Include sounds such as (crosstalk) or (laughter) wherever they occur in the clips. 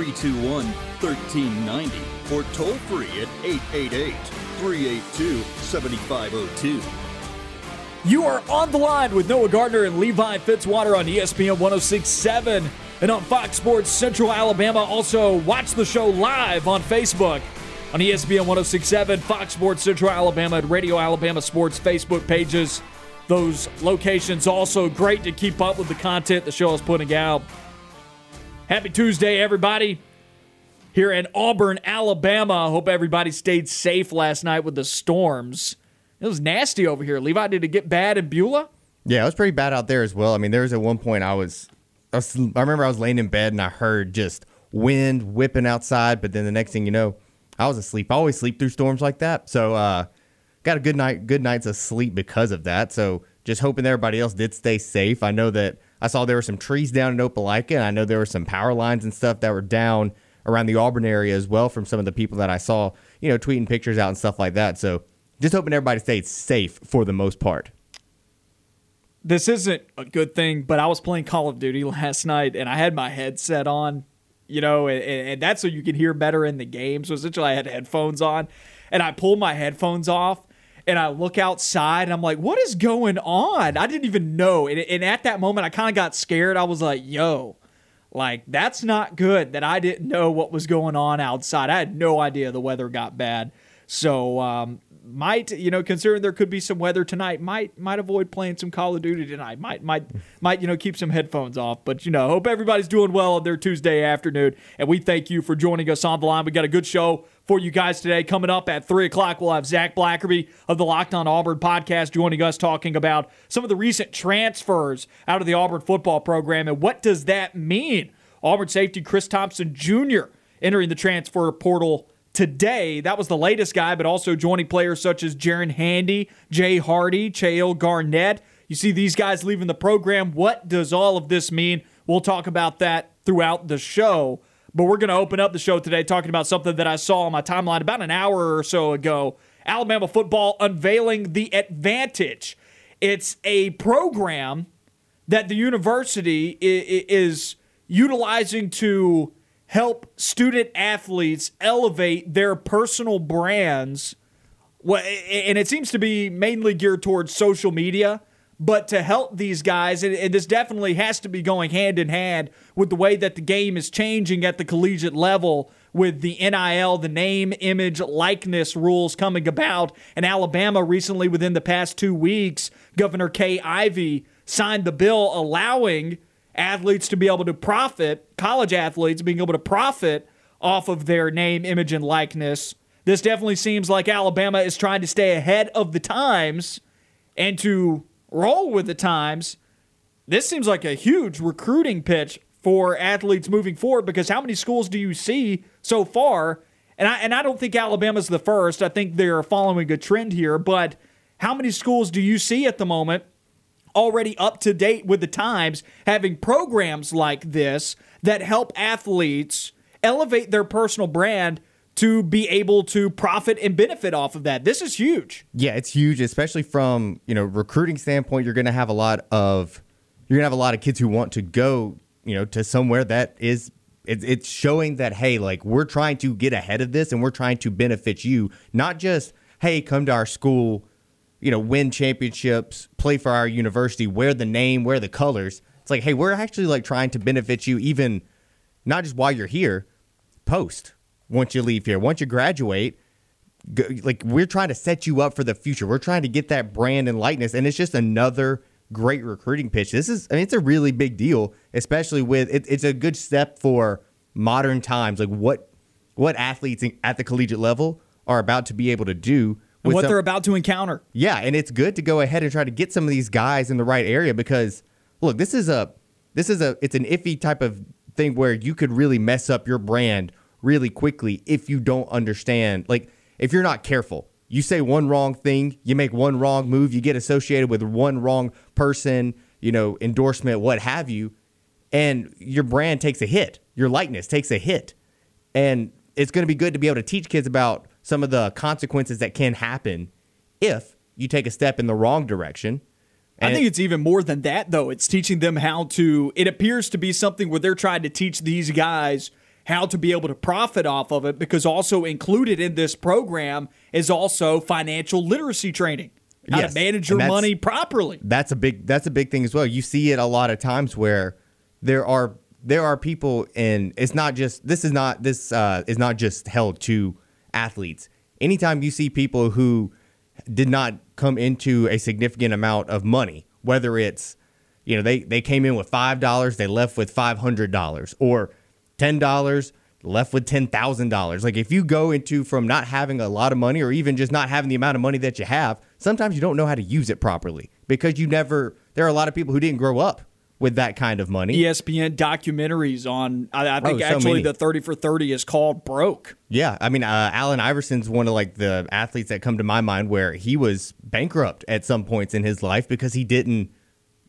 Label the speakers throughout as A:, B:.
A: 321 1390 or toll free at 888 382 7502.
B: You are on the line with Noah Gardner and Levi Fitzwater on ESPN 1067 and on Fox Sports Central Alabama. Also, watch the show live on Facebook on ESPN 1067, Fox Sports Central Alabama, and Radio Alabama Sports Facebook pages. Those locations also great to keep up with the content the show is putting out. Happy Tuesday, everybody. Here in Auburn, Alabama. Hope everybody stayed safe last night with the storms. It was nasty over here. Levi, did it get bad in Beulah?
C: Yeah, it was pretty bad out there as well. I mean, there was at one point I was, I was, I remember I was laying in bed and I heard just wind whipping outside, but then the next thing you know, I was asleep. I always sleep through storms like that, so uh, got a good night, good nights of sleep because of that. So just hoping everybody else did stay safe. I know that I saw there were some trees down in Opelika, and I know there were some power lines and stuff that were down around the Auburn area as well from some of the people that I saw, you know, tweeting pictures out and stuff like that. So just hoping everybody stayed safe for the most part.
B: This isn't a good thing, but I was playing Call of Duty last night and I had my headset on, you know, and, and that's so you can hear better in the game. So essentially, I had headphones on and I pulled my headphones off and I look outside and I'm like, what is going on? I didn't even know. And, and at that moment, I kind of got scared. I was like, yo, like, that's not good that I didn't know what was going on outside. I had no idea the weather got bad. So, um, might you know considering there could be some weather tonight might might avoid playing some call of duty tonight. Might might (laughs) might you know keep some headphones off. But you know hope everybody's doing well on their tuesday afternoon. And we thank you for joining us on the line. We got a good show for you guys today coming up at 3 o'clock. We'll have Zac Blackerby of the locked on auburn podcast joining us talking about some of the recent transfers out of the auburn football program and what does that mean? Auburn safety chris thompson jr entering the transfer portal today. That was the latest guy, but also joining players such as Jaren Handy, Jay Hardy, Chayil Garnett. You see these guys leaving the program. What does all of this mean? We'll talk about that throughout the show. But we're going to open up the show today talking about something that I saw on my timeline about an hour or so ago. Alabama football unveiling the advantage. It's a program that the university is utilizing to help student athletes elevate their personal brands. And it seems to be mainly geared towards social media, but to help these guys, and this definitely has to be going hand in hand with the way that the game is changing at the collegiate level with the NIL, the name, image, likeness rules coming about. And Alabama recently, within the past two weeks, Governor Kay Ivey signed the bill allowing athletes to be able to profit, college athletes being able to profit off of their name, image, and likeness. This definitely seems like Alabama is trying to stay ahead of the times and to roll with the times. This seems like a huge recruiting pitch for athletes moving forward because how many schools do you see so far? And I and I don't think Alabama's the first. I think they're following a trend here, but how many schools do you see at the moment already up to date with the times, having programs like this that help athletes elevate their personal brand to be able to profit and benefit off of that. This is huge.
C: Yeah, it's huge, especially from you know recruiting standpoint. You're going to have a lot of you're going to have a lot of kids who want to go you know to somewhere that is it's it's showing that hey, like we're trying to get ahead of this and we're trying to benefit you, not just hey, come to our school you know, win championships, play for our university, wear the name, wear the colors. It's like, hey, we're actually like trying to benefit you even not just while you're here, post once you leave here, once you graduate. Go, like we're trying to set you up for the future. We're trying to get that brand and likeness, and it's just another great recruiting pitch. This is, I mean, it's a really big deal, especially with it, it's a good step for modern times. Like what what athletes at the collegiate level are about to be able to do
B: and what
C: some,
B: they're about to encounter.
C: Yeah, and it's good to go ahead and try to get some of these guys in the right area because look, this is a this is a it's an iffy type of thing where you could really mess up your brand really quickly if you don't understand. Like, if you're not careful, you say one wrong thing, you make one wrong move, you get associated with one wrong person, you know, endorsement, what have you, and your brand takes a hit, your likeness takes a hit. And it's going to be good to be able to teach kids about some of the consequences that can happen if you take a step in the wrong direction.
B: I think it's even more than that, though. It's teaching them how to. It appears to be something where they're trying to teach these guys how to be able to profit off of it because also included in this program is also financial literacy training. How
C: Yes,
B: to manage your money properly.
C: that's a big that's a big thing as well. You see it a lot of times where there are there are people and it's not just this is not this uh, is not just held to athletes. Anytime you see people who did not come into a significant amount of money, whether it's you know they they came in with five dollars, they left with five hundred dollars, or ten dollars left with ten thousand dollars. Like if you go into from not having a lot of money or even just not having the amount of money that you have, sometimes you don't know how to use it properly because you never. There are a lot of people who didn't grow up with that kind of money.
B: ESPN documentaries on. I, I think
C: Oh, so
B: actually
C: many.
B: the thirty for thirty is called broke.
C: Yeah, I mean, uh, Allen Iverson's one of like the athletes that come to my mind where he was bankrupt at some points in his life because he didn't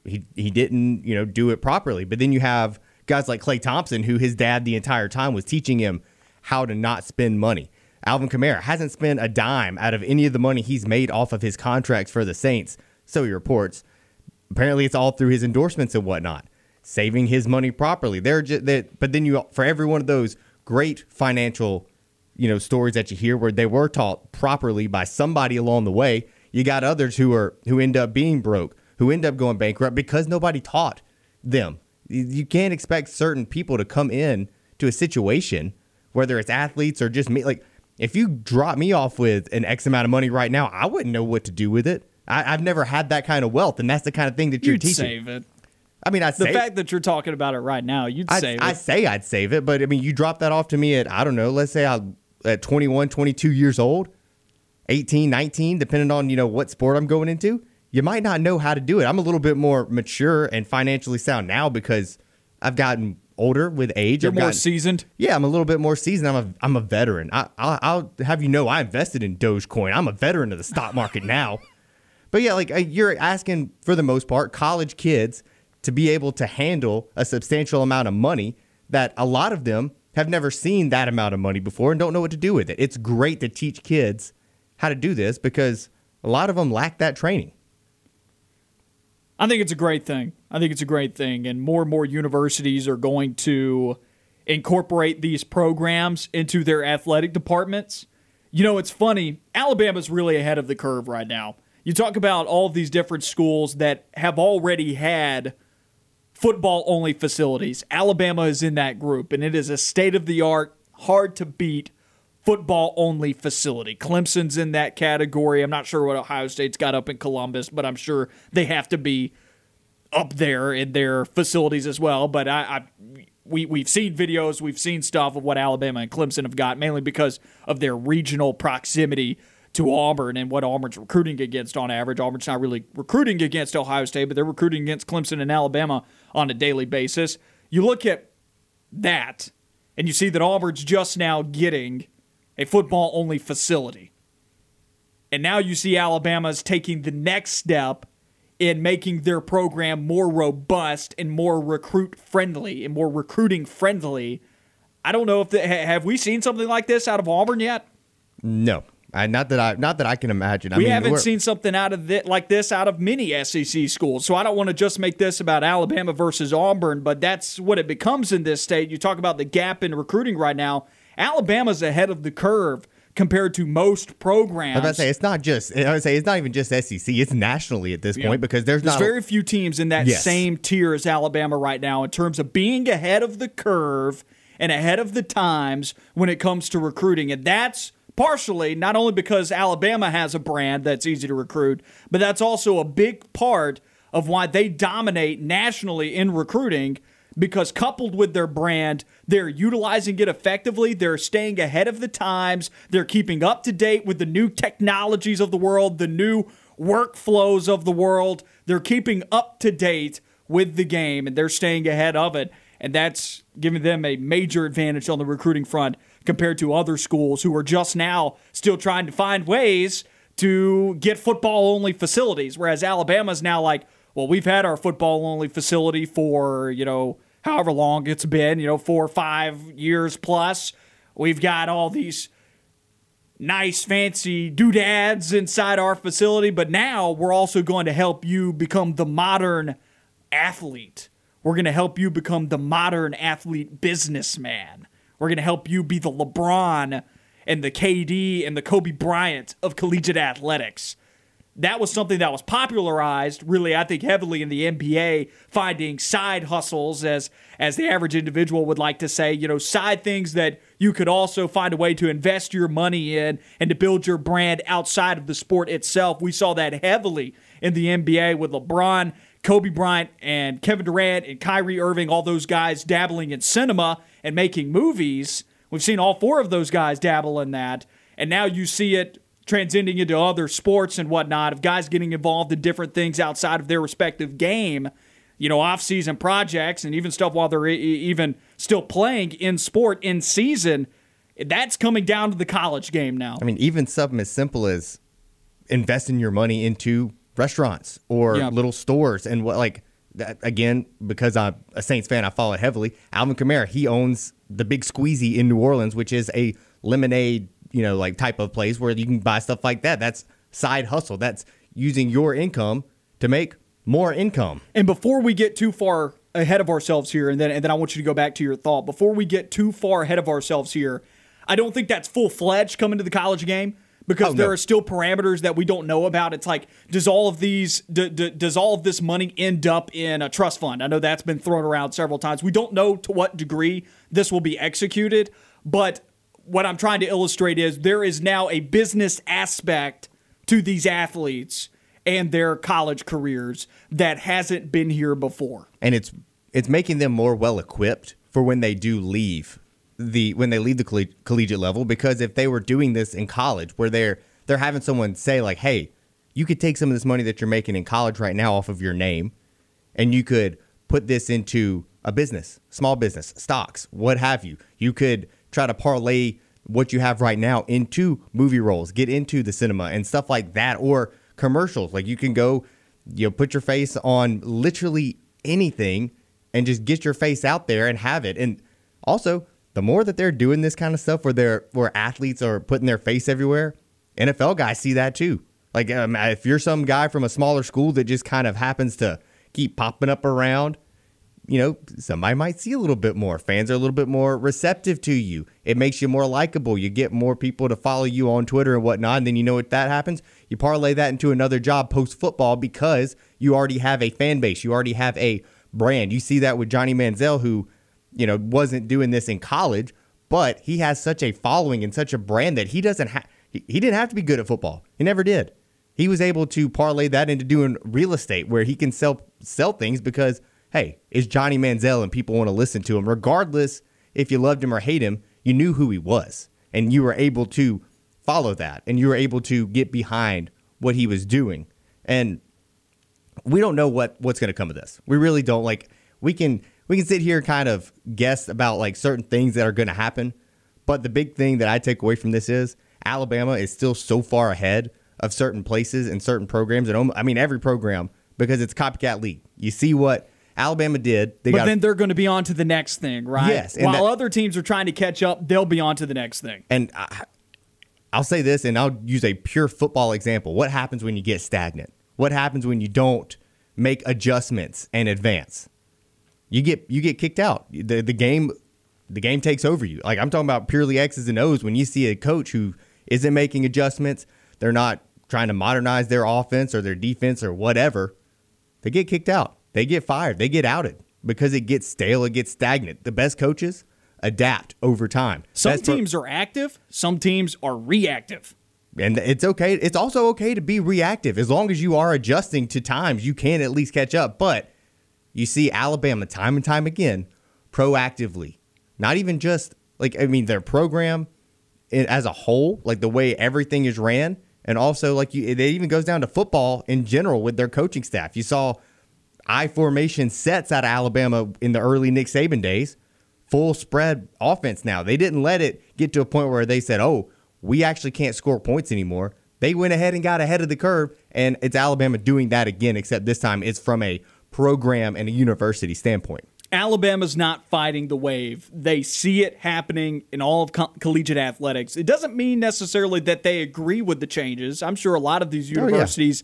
C: he he didn't you know do it properly. But then you have guys like Klay Thompson, who his dad the entire time was teaching him how to not spend money. Alvin Kamara hasn't spent a dime out of any of the money he's made off of his contracts for the Saints, so he reports. Apparently, it's all through his endorsements and whatnot, saving his money properly. They're just that, but then you for every one of those great financial, you know, stories that you hear where they were taught properly by somebody along the way, you got others who are who end up being broke, who end up going bankrupt because nobody taught them. You- can't expect certain people to come in to a situation, whether it's athletes or just me. Like, if you drop me off with an X amount of money right now, I wouldn't know what to do with it. I, I've never had that kind of wealth, and that's the kind of thing that you're
B: You'd
C: teaching.
B: save it.
C: I mean, I
B: The fact that you're talking about it right now, you'd
C: I'd,
B: save it.
C: I say I'd save it, but I mean, you drop that off to me at I don't know, let's say I at 21, 22 years old, 18, 19, depending on you know what sport I'm going into. You might not know how to do it. I'm a little bit more mature and financially sound now because I've gotten older with age.
B: you're
C: I've
B: more
C: gotten-
B: seasoned.
C: yeah, I'm a little bit more seasoned. I'm a I'm a veteran. I, I'll, I'll have you know I invested in Dogecoin. I'm a veteran of the stock market now. But yeah, like you're asking for the most part college kids to be able to handle a substantial amount of money that a lot of them have never seen that amount of money before and don't know what to do with it. It's great to teach kids how to do this because a lot of them lack that training.
B: I think it's a great thing. I think it's a great thing. And more and more universities are going to incorporate these programs into their athletic departments. You know, it's funny. Alabama's really ahead of the curve right now. You talk about all these different schools that have already had football only facilities. Alabama is in that group, and it is a state of the art, hard to beat football only facility. Clemson's in that category. I'm not sure what Ohio State's got up in Columbus, but I'm sure they have to be up there in their facilities as well. But I, I we we've seen videos, we've seen stuff of what Alabama and Clemson have got, mainly because of their regional proximity to Auburn and what Auburn's recruiting against on average. Auburn's not really recruiting against Ohio State, but they're recruiting against Clemson and Alabama on a daily basis. You look at that, and you see that Auburn's just now getting a football only facility. And now you see Alabama's taking the next step in making their program more robust and more recruit friendly and more recruiting friendly. I don't know if the, have we seen something like this out of Auburn yet?
C: No, I, not that I not that I can imagine. I
B: we
C: mean,
B: haven't seen something out of like this out of many SEC schools. So I don't want to just make this about Alabama versus Auburn, but that's what it becomes in this state. You talk about the gap in recruiting right now. Alabama's ahead of the curve compared to most programs.
C: I was about to say it's not just. I would say it's not even just SEC. It's nationally at this
B: Yeah.
C: point because there's,
B: There's
C: not. a-
B: very few teams in that
C: Yes.
B: same tier as Alabama right now in terms of being ahead of the curve and ahead of the times when it comes to recruiting. And that's partially not only because Alabama has a brand that's easy to recruit, but that's also a big part of why they dominate nationally in recruiting. Because coupled with their brand, they're utilizing it effectively. They're staying ahead of the times. They're keeping up to date with the new technologies of the world, the new workflows of the world. They're keeping up to date with the game and they're staying ahead of it. And that's giving them a major advantage on the recruiting front compared to other schools who are just now still trying to find ways to get football only facilities. Whereas Alabama's now like, well, we've had our football only facility for, you know, however long it's been, you know, four or five years plus. We've got all these nice, fancy doodads inside our facility, but now we're also going to help you become the modern athlete. We're going to help you become the modern athlete businessman. We're going to help you be the LeBron and the KD and the Kobe Bryant of collegiate athletics. That was something that was popularized really i think heavily in the nba finding side hustles as as the average individual would like to say you know side things that you could also find a way to invest your money in and to build your brand outside of the sport itself. We saw that heavily in the nba with lebron kobe bryant and kevin durant and kyrie irving all those guys dabbling in cinema and making movies we've seen all four of those guys dabble in that and now you see it transcending into other sports and whatnot, of guys getting involved in different things outside of their respective game, you know, off-season projects and even stuff while they're even still playing in sport in season. That's coming down to the college game now.
C: I mean, even something as simple as investing your money into restaurants or yeah. little stores and what like that, again because I'm a Saints fan, I follow it heavily. Alvin Kamara, he owns the Big Squeezy in New Orleans, which is a lemonade you know, like type of place where you can buy stuff like that. That's side hustle. That's using your income to make more income.
B: And before we get too far ahead of ourselves here, and then and then I want you to go back to your thought. Before we get too far ahead of ourselves here, I don't think that's full fledged coming to the college game because oh, there no. are still parameters that we don't know about. It's like does all of these d- d- does all of this money end up in a trust fund? I know that's been thrown around several times. We don't know to what degree this will be executed, but what I'm trying to illustrate is there is now a business aspect to these athletes and their college careers that hasn't been here before.
C: And it's it's making them more well equipped for when they do leave the when they leave the coll- collegiate level because if they were doing this in college where they're they're having someone say like, "Hey, you could take some of this money that you're making in college right now off of your name and you could put this into a business, small business, stocks, what have you. You could try to parlay what you have right now into movie roles, get into the cinema and stuff like that, or commercials. Like you can go, you know, put your face on literally anything and just get your face out there and have it. And also, the more that they're doing this kind of stuff where they're where athletes are putting their face everywhere, NFL guys see that too. Like um, if you're some guy from a smaller school that just kind of happens to keep popping up around you know, somebody might see a little bit more. Fans are a little bit more receptive to you. It makes you more likable. You get more people to follow you on Twitter and whatnot. And then you know what that happens? You parlay that into another job post football because you already have a fan base. You already have a brand. You see that with Johnny Manziel, who, you know, wasn't doing this in college, but he has such a following and such a brand that he doesn't have. He, didn't have to be good at football. He never did. He was able to parlay that into doing real estate where he can sell sell things because hey, it's Johnny Manziel and people want to listen to him. Regardless if you loved him or hate him, you knew who he was. And you were able to follow that and you were able to get behind what he was doing. And we don't know what what's going to come of this. We really don't like we can we can sit here and kind of guess about like certain things that are going to happen, but the big thing that I take away from this is Alabama is still so far ahead of certain places and certain programs and I mean every program because it's copycat league. You see what Alabama did.
B: They but got, then they're going to be on to the next thing, right?
C: Yes.
B: While that, other teams are trying to catch up, they'll be on to the next thing.
C: And I, I'll say this, and I'll use a pure football example. What happens when you get stagnant? What happens when you don't make adjustments and advance? You get you get kicked out. The the game the game takes over you. Like I'm talking about purely X's and O's. When you see a coach who isn't making adjustments, they're not trying to modernize their offense or their defense or whatever, they get kicked out. They get fired. They get outed because it gets stale. It gets stagnant. The best coaches adapt over time.
B: Some Best teams pro- are active. Some teams are reactive.
C: And it's okay. It's also okay to be reactive as long as you are adjusting to times. You can at least catch up. But you see Alabama time and time again proactively, not even just like I mean their program as a whole, like the way everything is ran, and also like you, it even goes down to football in general with their coaching staff. You saw I formation sets out of Alabama in the early Nick Saban days. full spread offense now. They didn't let it get to a point where they said, "Oh, we actually can't score points anymore." They went ahead and got ahead of the curve, and it's Alabama doing that again, except this time it's from a program and a university standpoint.
B: Alabama's not fighting the wave. They see it happening in all of co- collegiate athletics. It doesn't mean necessarily that they agree with the changes. I'm sure a lot of these
C: Oh, yeah.
B: universities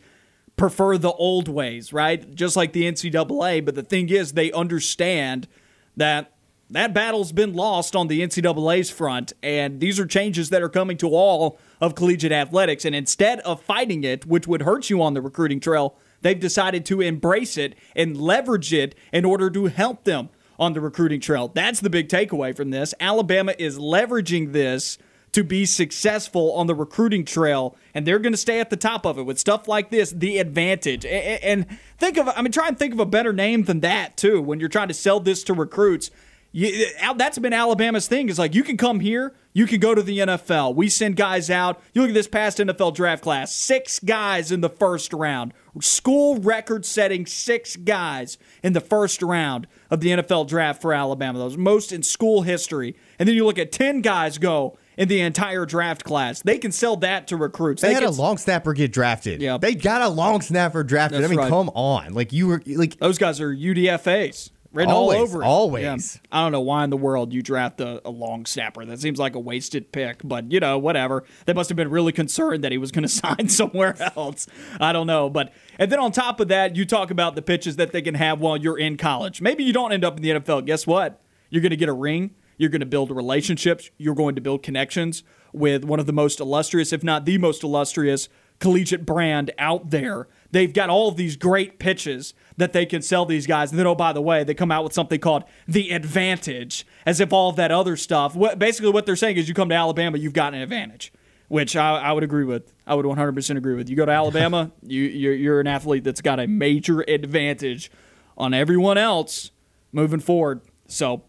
B: prefer the old ways, right? Just like the NCAA. But the thing is, they understand that that battle's been lost on the NCAA's front, and these are changes that are coming to all of collegiate athletics. And instead of fighting it, which would hurt you on the recruiting trail, they've decided to embrace it and leverage it in order to help them on the recruiting trail. That's the big takeaway from this. Alabama is leveraging this to be successful on the recruiting trail, and they're going to stay at the top of it with stuff like this. The advantage, and think of, I mean, try and think of a better name than that too when you're trying to sell this to recruits. You, that's been Alabama's thing. Is like you can come here, you can go to the NFL. We send guys out. You look at this past NFL draft class: six guys in the first round, school record-setting six guys in the first round of the NFL draft for Alabama. Those most in school history. And then you look at ten guys go in the entire draft class. They can sell that to recruits.
C: They, had
B: can
C: a long snapper get drafted.
B: Yep.
C: They got a long snapper drafted.
B: That's
C: I mean,
B: right.
C: come on. Like you were like
B: Those guys are UDFAs. Written
C: Always,
B: all over it.
C: always.
B: Yeah. I don't know why in the world you draft a, a long snapper. That seems like a wasted pick, but you know, whatever. They must have been really concerned that he was going (laughs) to sign somewhere else. I don't know. But, and then on top of that, you talk about the pitches that they can have while you're in college. Maybe you don't end up in the NFL. Guess what? You're going to get a ring. You're going to build relationships. You're going to build connections with one of the most illustrious, if not the most illustrious, collegiate brand out there. They've got all of these great pitches that they can sell these guys. And then, oh, by the way, they come out with something called the advantage, as if all of that other stuff. What, basically, what they're saying is you come to Alabama, you've got an advantage, which I, I would agree with. I would 100% agree with. You go to Alabama, (laughs) you, you're, you're an athlete that's got a major advantage on everyone else moving forward. So,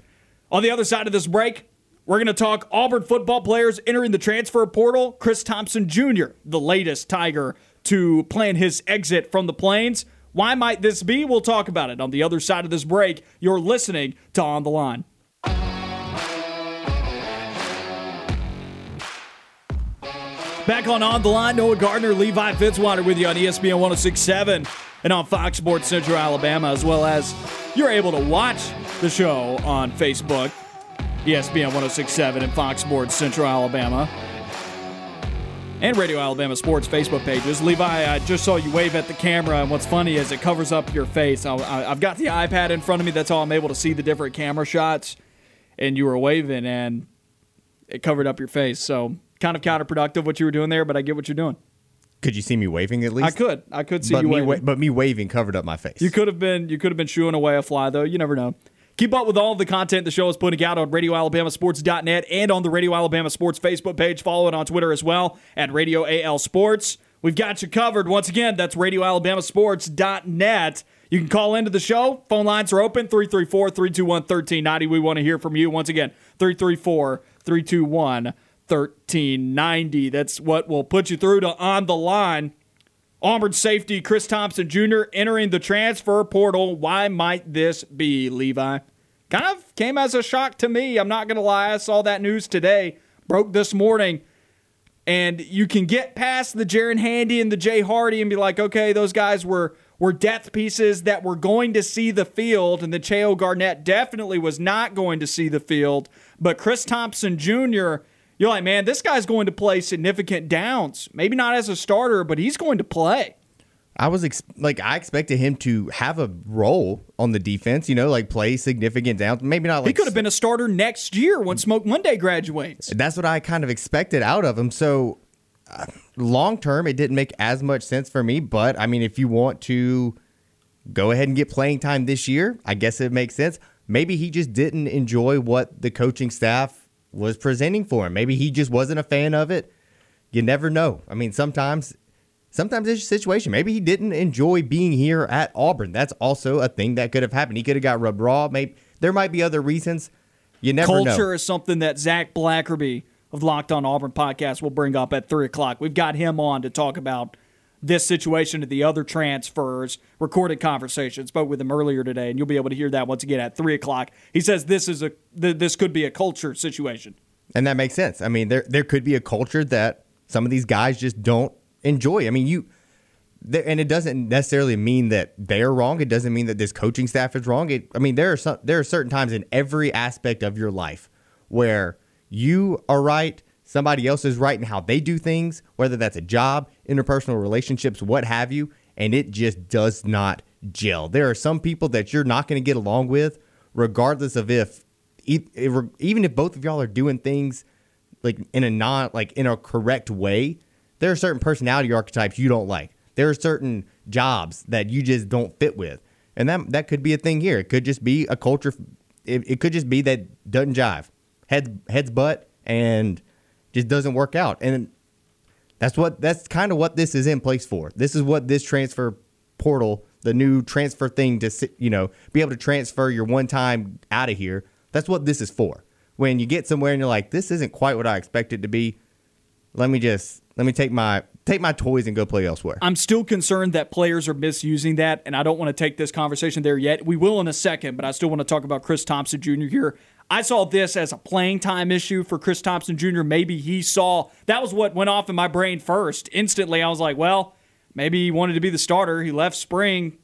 B: on the other side of this break, we're going to talk Auburn football players entering the transfer portal. Chris Thompson Jr., the latest Tiger to plan his exit from the Plains. Why might this be? We'll talk about it on the other side of this break. You're listening to On the Line. Back on On the Line, Noah Gardner, Levi Fitzwater with you on ESPN 1067 and on Fox Sports Central Alabama, as well as you're able to watch the show on Facebook, ESPN 1067 and Fox Sports Central Alabama, and Radio Alabama Sports Facebook pages. Levi, I just saw you wave at the camera, and what's funny is it covers up your face. I, I, I've got the iPad in front of me, that's how I'm able to see the different camera shots, and you were waving, and it covered up your face. So kind of counterproductive what you were doing there, but I get what you're doing.
C: could you see me waving at least?
B: I could, I could see
C: but
B: you waving.
C: wa- but me waving covered up my face.
B: You could have been, you could have been shooing away a fly though. You never know. Keep up with all the content the show is putting out on RadioAlabamaSports.net and on the Radio Alabama Sports Facebook page. Follow it on Twitter as well at Radio AL Sports. We've got you covered. Once again, that's RadioAlabamaSports.net. You can call into the show. Phone lines are open 334 321 1390. We want to hear from you. Once again, 334 321 1390. That's what will put you through to On the Line. Auburn safety Chris Thompson Jr. entering the transfer portal. Why might this be, Levi? Kind of came as a shock to me. I'm not going to lie. I saw that news today, broke this morning. And you can get past the Jaren Handy and the Jay Hardy and be like, okay, those guys were were depth pieces that were going to see the field, and the Cheo Garnett definitely was not going to see the field. But Chris Thompson Jr., you're like, man, this guy's going to play significant downs. Maybe not as a starter, but he's going to play.
C: I was ex- like, I expected him to have a role on the defense. You know, like play significant downs. Maybe not. Like
B: He could have been a starter next year when Smoke Monday graduates.
C: That's what I kind of expected out of him. So, uh, long term, it didn't make as much sense for me. But I mean, if you want to go ahead and get playing time this year, I guess it makes sense. Maybe he just didn't enjoy what the coaching staff was presenting for him. Maybe he just wasn't a fan of it. You never know. I mean, sometimes. Sometimes it's a situation. Maybe he didn't enjoy being here at Auburn. That's also a thing that could have happened. He could have got rubbed raw. Maybe there might be other reasons. You never know.
B: Culture is something that Zac Blackerby of Locked On Auburn podcast will bring up at three o'clock. We've got him on to talk about this situation to the other transfers, recorded conversations. Spoke with him earlier today, and you'll be able to hear that once again at three o'clock. He says this is a th- this could be a culture situation,
C: and that makes sense. I mean, there there could be a culture that some of these guys just don't enjoy. I mean, you. And it doesn't necessarily mean that they're wrong. It doesn't mean that this coaching staff is wrong. It, I mean, there are some, there are certain times in every aspect of your life where you are right, somebody else is right in how they do things, whether that's a job, interpersonal relationships, what have you, and it just does not gel. There are some people that you're not going to get along with, regardless of if, even if both of y'all are doing things like in a non like in a correct way, there are certain personality archetypes you don't like. There are certain jobs that you just don't fit with. And that that could be a thing here. It could just be a culture it, it could just be that doesn't jive. Heads heads butt and just doesn't work out. And that's what that's kind of what this is in place for. This is what this transfer portal, the new transfer thing to you know, be able to transfer your one time out of here. That's what this is for. When you get somewhere and you're like, this isn't quite what I expected to be, let me just let me take my take my toys and go play elsewhere.
B: I'm still concerned that players are misusing that, and I don't want to take this conversation there yet. We will in a second, but I still want to talk about Chris Thompson Jr. here. I saw this as a playing time issue for Chris Thompson Jr. Maybe he saw that was what went off in my brain first. Instantly, I was like, well, maybe he wanted to be the starter. He left spring,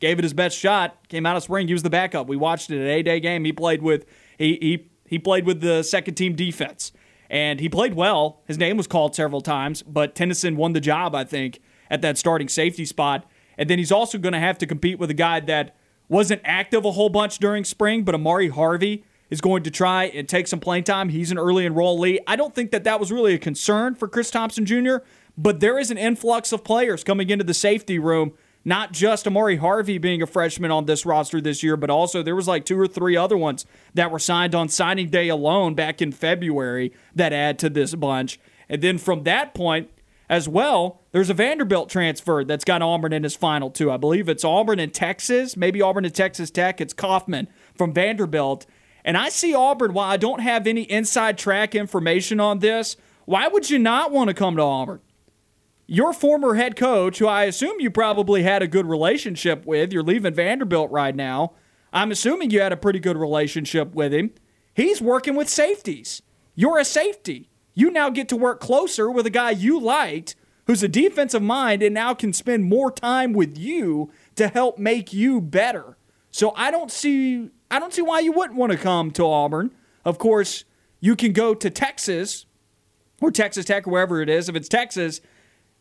B: gave it his best shot, came out of spring, he was the backup. We watched it at a day game. He played with he he he played with the second team defense. And he played well. His name was called several times, but Tennyson won the job, I think, at that starting safety spot. And then he's also going to have to compete with a guy that wasn't active a whole bunch during spring, but Ahmari Harvey is going to try and take some playing time. He's an early enrollee. I don't think that that was really a concern for Chris Thompson Jr., but there is an influx of players coming into the safety room. Not just Ahmari Harvey being a freshman on this roster this year, but also there was like two or three other ones that were signed on signing day alone back in February that add to this bunch. And then from that point, as well, there's a Vanderbilt transfer that's got Auburn in his final two. I believe it's Auburn and Texas, maybe Auburn and Texas Tech. It's Kaufman from Vanderbilt. And I see Auburn, while I don't have any inside track information on this, why would you not want to come to Auburn? Your former head coach, who I assume you probably had a good relationship with, you're leaving Vanderbilt right now. I'm assuming you had a pretty good relationship with him. He's working with safeties. You're a safety. You now get to work closer with a guy you liked who's a defensive mind and now can spend more time with you to help make you better. So I don't see I don't see why you wouldn't want to come to Auburn. Of course, you can go to Texas or Texas Tech, or wherever it is. If it's Texas,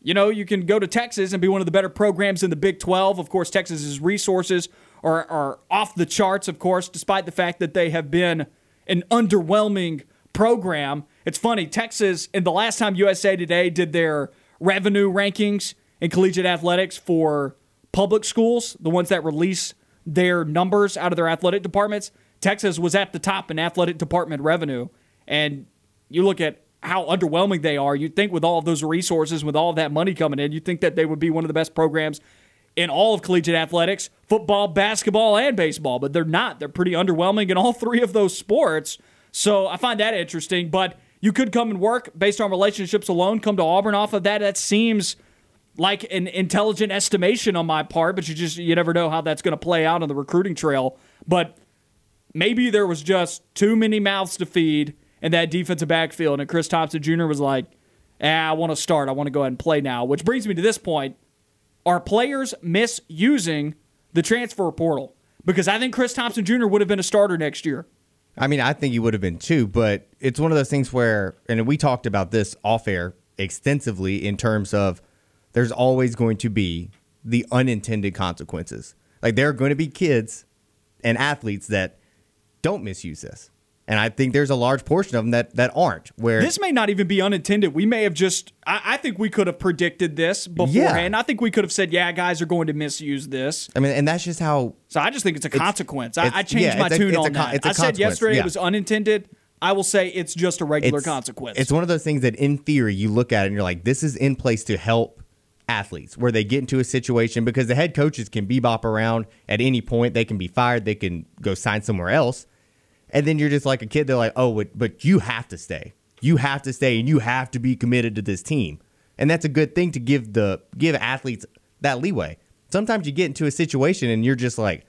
B: you know, you can go to Texas and be one of the better programs in the Big 12. Of course, Texas's resources are, are off the charts, of course, despite the fact that they have been an underwhelming program. It's funny, Texas, and the last time USA Today did their revenue rankings in collegiate athletics for public schools, the ones that release their numbers out of their athletic departments, Texas was at the top in athletic department revenue. And you look at how underwhelming they are, you'd think with all of those resources, with all of that money coming in, you'd think that they would be one of the best programs in all of collegiate athletics football, basketball, and baseball. But they're not. They're pretty underwhelming in all three of those sports. So I find that interesting. But you could come and work based on relationships alone, come to Auburn off of that. That seems like an intelligent estimation on my part, but you just you never know how that's going to play out on the recruiting trail. But maybe there was just too many mouths to feed in that defensive backfield, and Chris Thompson Jr. was like, eh, "I want to start. I want to go ahead and play now." Which brings me to this point: Are players misusing the transfer portal? Because I think Chris Thompson Jr. would have been a starter next year.
C: I mean, I think he would have been too, but it's one of those things where, and we talked about this off air extensively in terms of there's always going to be the unintended consequences. Like there are going to be kids and athletes that don't misuse this. And I think there's a large portion of them that, that aren't. Where
B: this may not even be unintended. We may have just. I, I think we could have predicted this beforehand. Yeah. I think we could have said, "Yeah, guys are going to misuse this."
C: I mean, and that's just how.
B: So I just think it's a consequence. It's, I, I, changed yeah, my tune a, on a, that. I said yesterday yeah. it was unintended. I will say it's just a regular
C: it's,
B: consequence.
C: It's one of those things that, in theory, you look at it and you're like, "This is in place to help athletes where they get into a situation because the head coaches can bebop around at any point. They can be fired. They can go sign somewhere else. And then you're just like a kid. They're like, oh, but, but you have to stay. You have to stay and you have to be committed to this team. and that's a good thing to give the give athletes that leeway. Sometimes you get into a situation and you're just like,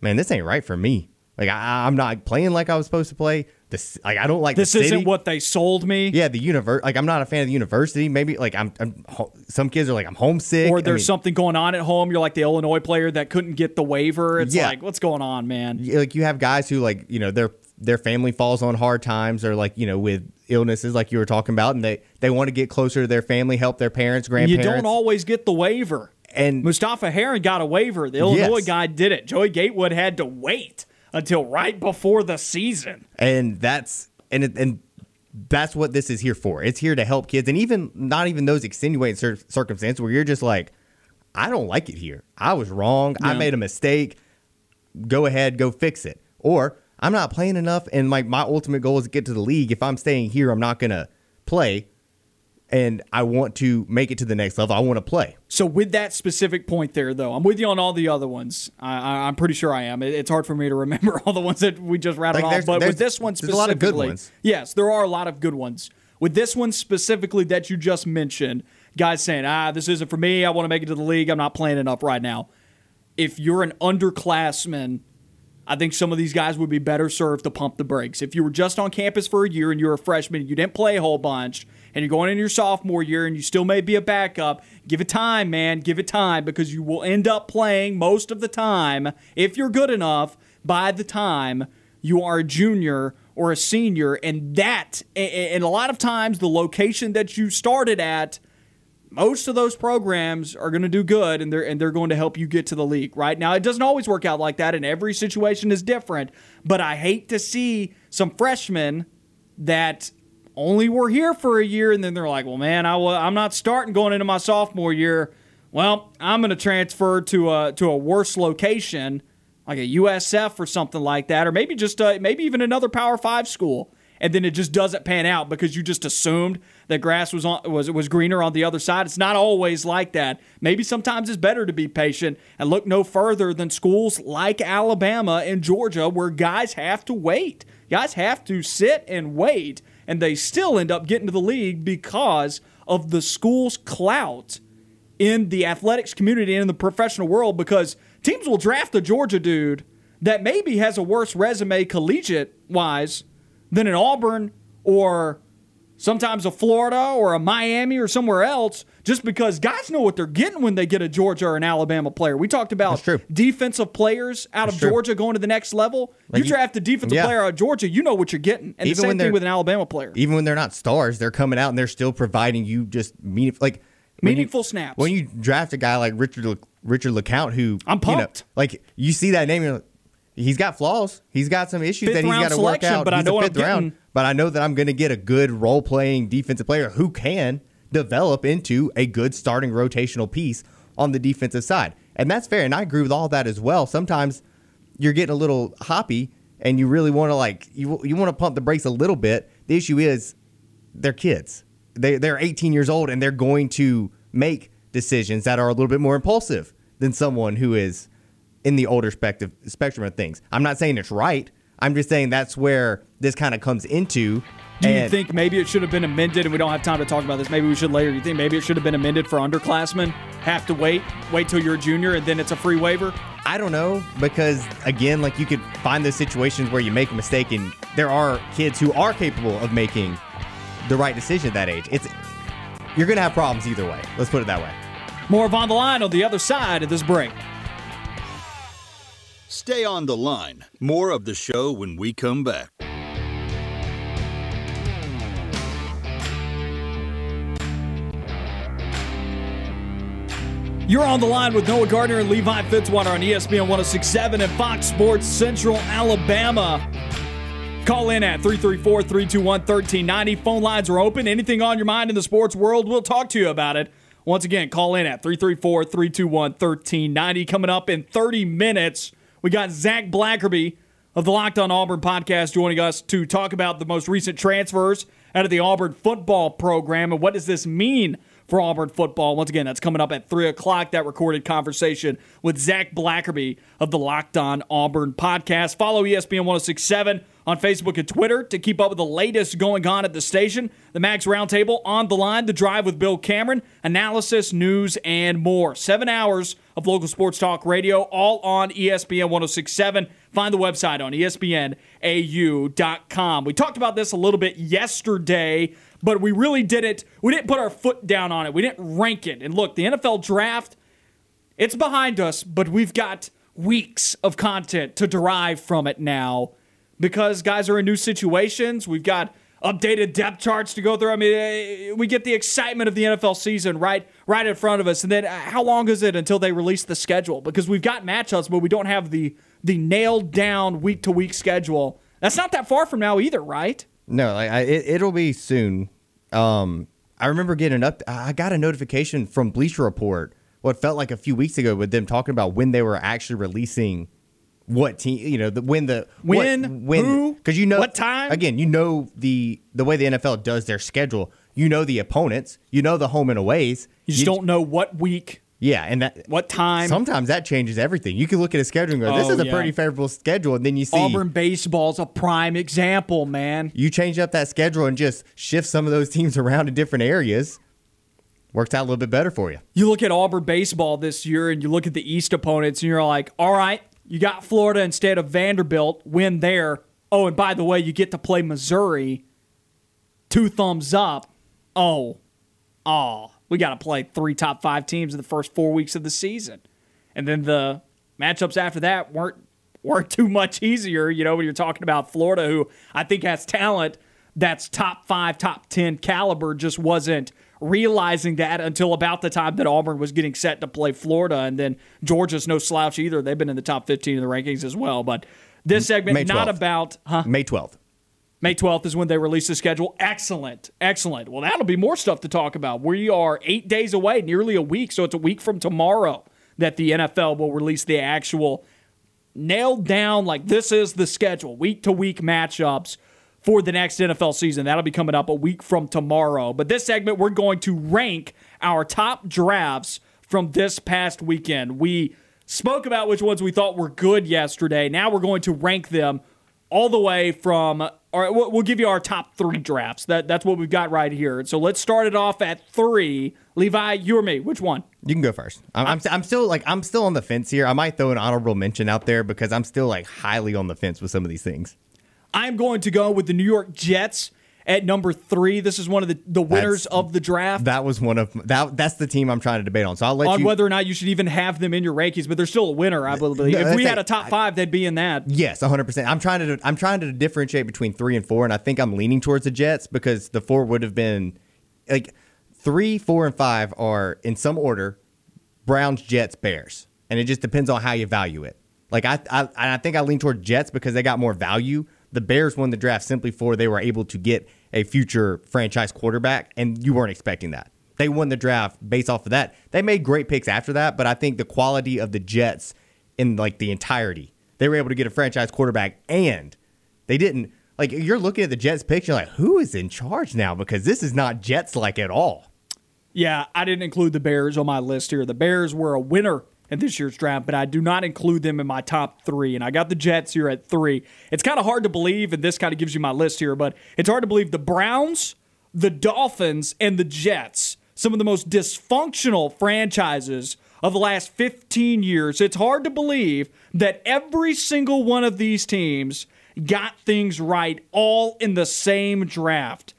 C: man, this ain't right for me. Like I, I'm not playing like I was supposed to play. This like I don't like
B: This
C: city.
B: isn't what they sold me.
C: Yeah, the universe. Like I'm not a fan of the university. Maybe like I'm. I'm some kids are like I'm homesick.
B: Or
C: I
B: there's
C: mean,
B: something going on at home. You're like the Illinois player that couldn't get the waiver. It's
C: Yeah.
B: like, what's going on, man?
C: like you have guys who like you know their their family falls on hard times or like you know with illnesses like you were talking about, and they they want to get closer to their family, help their parents, grandparents.
B: You don't always get the waiver.
C: And-
B: Mustapha Heron got a waiver. The Illinois
C: Yes.
B: guy did it. Joey Gatewood had to wait until right before the season.
C: and that's and it, and that's what this is here for. It's here to help kids, and even not even those extenuating cir- circumstances where you're just like, I don't like it here. I was wrong. I made a mistake. Go ahead, go fix it. Or I'm not playing enough, and like my ultimate goal is to get to the league. If I'm staying here, I'm not gonna play, and I want to make it to the next level. I want to play.
B: So with that specific point there, though, I'm with you on all the other ones. I, I, I'm pretty sure I am. It- it's hard for me to remember (laughs) all the ones that we just rattled
C: Like,
B: off. But with this one specifically,
C: a lot of good ones.
B: yes, there are a lot of good ones. With this one specifically that you just mentioned, guys saying, "Ah, this isn't for me. I want to make it to the league. I'm not playing enough right now." If you're an underclassman I think some of these guys would be better served to pump the brakes. If you were just on campus for a year and you're a freshman and you didn't play a whole bunch and you're going into your sophomore year and you still may be a backup, give it time, man. Give it time because you will end up playing most of the time if you're good enough by the time you are a junior or a senior. And that, and a lot of times, the location that you started at most of those programs are going to do good and they're and they're going to help you get to the league right now it doesn't always work out like that and every situation is different but i hate to see some freshmen that only were here for a year and then they're like well man I w- i'm not starting going into my sophomore year well i'm going to transfer to a to a worse location like a usf or something like that or maybe just uh, maybe even another power five school and then it just doesn't pan out because you just assumed that grass was on was was greener on the other side. It's not always like that. Maybe sometimes it's better to be patient and look no further than schools like Alabama and Georgia where guys have to wait. Guys have to sit and wait and they still end up getting to the league because of the school's clout in the athletics community and in the professional world because teams will draft a Georgia dude that maybe has a worse resume collegiate wise than an Auburn or sometimes a Florida or a Miami or somewhere else just because guys know what they're getting when they get a Georgia or an Alabama player. We talked about defensive players out of
C: That's true.
B: Georgia going to the next level.
C: Like
B: you draft a defensive
C: yeah.
B: player out of Georgia, you know what you're getting. And
C: Even
B: the same thing with an Alabama player.
C: Even when they're not stars, they're coming out and they're still providing you just meaningful like when you-
B: Meaningful snaps.
C: When you draft a guy like Richard Richard LeCounte, who
B: I'm
C: you know,
B: pumped.
C: like you see that name, you're like, he's got flaws. He's got some issues
B: Fifth
C: that he's got to work out.
B: but I
C: he's
B: know
C: a
B: I'm
C: fifth round, but I know that I'm going to get a good role playing defensive player who can develop into a good starting rotational piece on the defensive side, and that's fair. And I agree with all that as well. Sometimes you're getting a little hoppy, and you really want to like you you want to pump the brakes a little bit. The issue is they're kids. They they're 18 years old and they're going to make decisions that are a little bit more impulsive than someone who is in the older spectrum spectrum of things. I'm not saying it's right. I'm just saying that's where this kind of comes into.
B: Do you think maybe it should have been amended, and we don't have time to talk about this? Maybe we should later. Do you think maybe it should have been amended for underclassmen? Have to wait, wait till you're a junior, and then it's a free waiver.
C: I don't know because again, like you could find those situations where you make a mistake, and there are kids who are capable of making the right decision at that age. It's you're gonna have problems either way. Let's put it that way.
B: More of on the line on the other side of this break.
A: Stay on the line. More of the show when we come back.
B: You're on the line with Noah Gardner and Levi Fitzwater on ESPN 1067 and Fox Sports Central Alabama. Call in at 334 321 1390. Phone lines are open. Anything on your mind in the sports world, we'll talk to you about it. Once again, call in at 334 321 1390. Coming up in 30 minutes, we got Zac Blackerby of the Locked on Auburn podcast joining us to talk about the most recent transfers out of the Auburn football program and what does this mean for Auburn football. Once again, that's coming up at 3 o'clock. That recorded conversation with Zac Blackerby of the Locked On Auburn podcast. Follow ESPN 1067 on Facebook and Twitter to keep up with the latest going on at the station. The Max Roundtable on the line, the drive with Bill Cameron, analysis, news, and more. Seven hours of local sports talk radio, all on ESPN 1067. Find the website on ESPNAU.com. We talked about this a little bit yesterday, but we really didn't we didn't put our foot down on it. We didn't rank it. And look, the NFL draft, it's behind us, but we've got weeks of content to derive from it now because guys are in new situations. We've got updated depth charts to go through. I mean, eh, we get the excitement of the NFL season right right in front of us. And then uh, how long is it until they release the schedule? Because we've got matchups, but we don't have the the nailed down week to week schedule. That's not that far from now either, right?
C: No, I, I, it, it'll be soon. Um, I remember getting up. I got a notification from Bleacher Report. What felt like a few weeks ago with them talking about when they were actually releasing what team you know the when the
B: when
C: what, when because you know
B: what time?
C: again you know the the way the NFL does their schedule. You know the opponents. You know the home and aways.
B: You just you, don't know what week
C: yeah and that
B: what time.
C: sometimes that changes everything. You can look at a schedule and go this oh, is a yeah. pretty favorable schedule and then you see
B: Auburn baseball's a prime example man.
C: You change up that schedule and just shift some of those teams around to different areas. Worked out a little bit better for you.
B: You look at Auburn baseball this year and you look at the East opponents and you're like, all right, you got Florida instead of Vanderbilt, win there. Oh, and by the way, you get to play Missouri. Two thumbs up. Oh, oh, we got to play three top five teams in the first four weeks of the season. And then the matchups after that weren't weren't (laughs) too much easier, you know, when you're talking about Florida, who I think has talent that's top five, top 10 caliber, just wasn't realizing that until about the time that Auburn was getting set to play Florida. And then Georgia's no slouch either. They've been in the top 15 in the rankings as well. But this segment, not about. Huh?
C: May 12th.
B: May 12th is when they release the schedule. Excellent. Excellent. Well, that'll be more stuff to talk about. We are eight days away, nearly a week. So it's a week from tomorrow that the NFL will release the actual nailed down, like this is the schedule, week to week matchups for the next NFL season. That'll be coming up a week from tomorrow. But this segment, we're going to rank our top drafts from this past weekend. We spoke about which ones we thought were good yesterday. Now we're going to rank them all the way from. All right, we'll give you our top three drafts. That that's what we've got right here. So let's start it off at three. Levi, you or me? Which one?
C: You can go first. I'm, I'm, I'm still like I'm still on the fence here. I might throw an honorable mention out there because I'm still like highly on the fence with some of these things.
B: I'm going to go with the New York Jets at number three. This is one of the, the winners that's, of the draft.
C: That was one of that. That's the team I'm trying to debate on. So I'll let
B: on
C: you,
B: whether or not you should even have them in your rankings. But they're still a winner, I believe. No, if we had a top five, they'd be in that.
C: Yes, 100. percent I'm trying to I'm trying to differentiate between three and four, and I think I'm leaning towards the Jets because the four would have been like three, four, and five are in some order Browns, Jets, Bears, and it just depends on how you value it. Like I, I, I think I lean toward Jets because they got more value the Bears won the draft simply for they were able to get a future franchise quarterback, and you weren't expecting that. They won the draft based off of that. They made great picks after that, but I think the quality of the Jets in like the entirety, they were able to get a franchise quarterback, and they didn't like you're looking at the Jets picture like who is in charge now because this is not Jets like at all.
B: Yeah, I didn't include the Bears on my list here. The Bears were a winner in this year's draft, but I do not include them in my top three. And I got the Jets here at three. It's kind of hard to believe, and this kind of gives you my list here, but it's hard to believe the Browns, the Dolphins, and the Jets, some of the most dysfunctional franchises of the last 15 years. It's hard to believe that every single one of these teams got things right all in the same draft.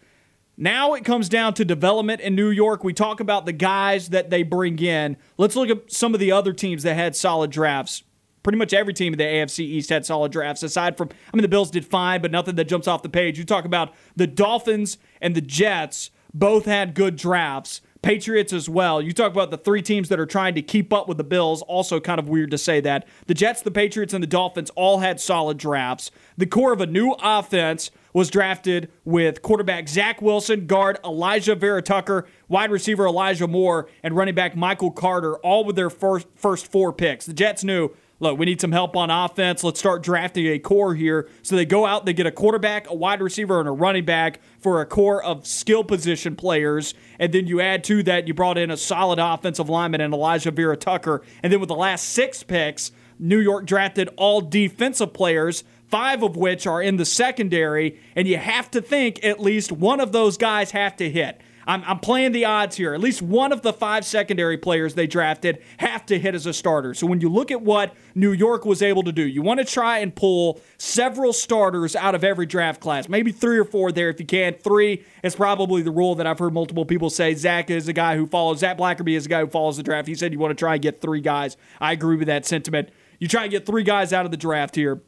B: Now it comes down to development in New York. We talk about the guys that they bring in. Let's look at some of the other teams that had solid drafts. Pretty much every team in the AFC East had solid drafts, aside from, I mean, the Bills did fine, but nothing that jumps off the page. You talk about the Dolphins and the Jets, both had good drafts. Patriots as well. You talk about the three teams that are trying to keep up with the Bills. Also, kind of weird to say that. The Jets, the Patriots, and the Dolphins all had solid drafts. The core of a new offense was drafted with quarterback Zach Wilson, guard Alijah Vera Tucker, wide receiver Elijah Moore, and running back Michael Carter, all with their first first four picks. The Jets knew look, we need some help on offense. Let's start drafting a core here. So they go out, they get a quarterback, a wide receiver, and a running back for a core of skill position players. And then you add to that, you brought in a solid offensive lineman and Alijah Vera Tucker. And then with the last six picks, New York drafted all defensive players five of which are in the secondary, and you have to think at least one of those guys have to hit. I'm, I'm playing the odds here. At least one of the five secondary players they drafted have to hit as a starter. So when you look at what New York was able to do, you want to try and pull several starters out of every draft class. Maybe three or four there if you can. Three is probably the rule that I've heard multiple people say. Zac is a guy who follows, Zac Blackerby is a guy who follows the draft. He said you want to try and get three guys. I agree with that sentiment. You try and get three guys out of the draft here.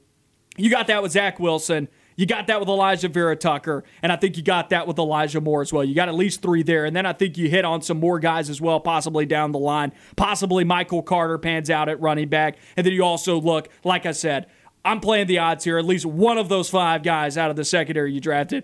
B: You got that with Zach Wilson. You got that with Alijah Vera-Tucker, and I think you got that with Elijah Moore as well. You got at least three there, and then I think you hit on some more guys as well, possibly down the line. Possibly Michael Carter pans out at running back, and then you also look, like I said, I'm playing the odds here. At least one of those five guys out of the secondary you drafted,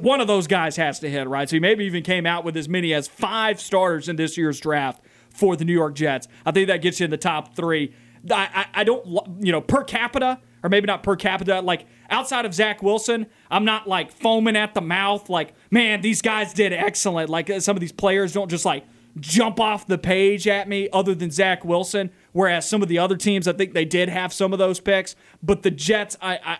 B: one of those guys has to hit, right? So he maybe even came out with as many as five starters in this year's draft for the New York Jets. I think that gets you in the top three. I, I, I don't, you know, per capita, or maybe not per capita, like outside of Zach Wilson, I'm not like foaming at the mouth, like, man, these guys did excellent. Like uh, some of these players don't just like jump off the page at me other than Zach Wilson. Whereas some of the other teams, I think they did have some of those picks. But the Jets, I, I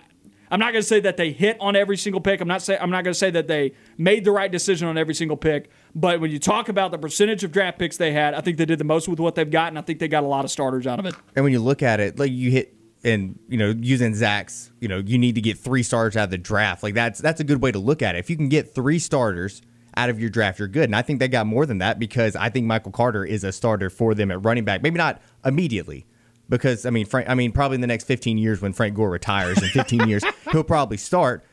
B: I'm not going to say that they hit on every single pick. I'm not say I'm not going to say that they made the right decision on every single pick. But when you talk about the percentage of draft picks they had, I think they did the most with what they've got, and I think they got a lot of starters out of it.
C: And when you look at it, like you hit and you know using Zac's, you know you need to get three starters out of the draft. Like that's that's a good way to look at it. If you can get three starters out of your draft, you're good. And I think they got more than that because I think Michael Carter is a starter for them at running back. Maybe not immediately, because I mean, Frank, I mean, probably in the next 15 years when Frank Gore retires in 15 years, (laughs) he'll probably start.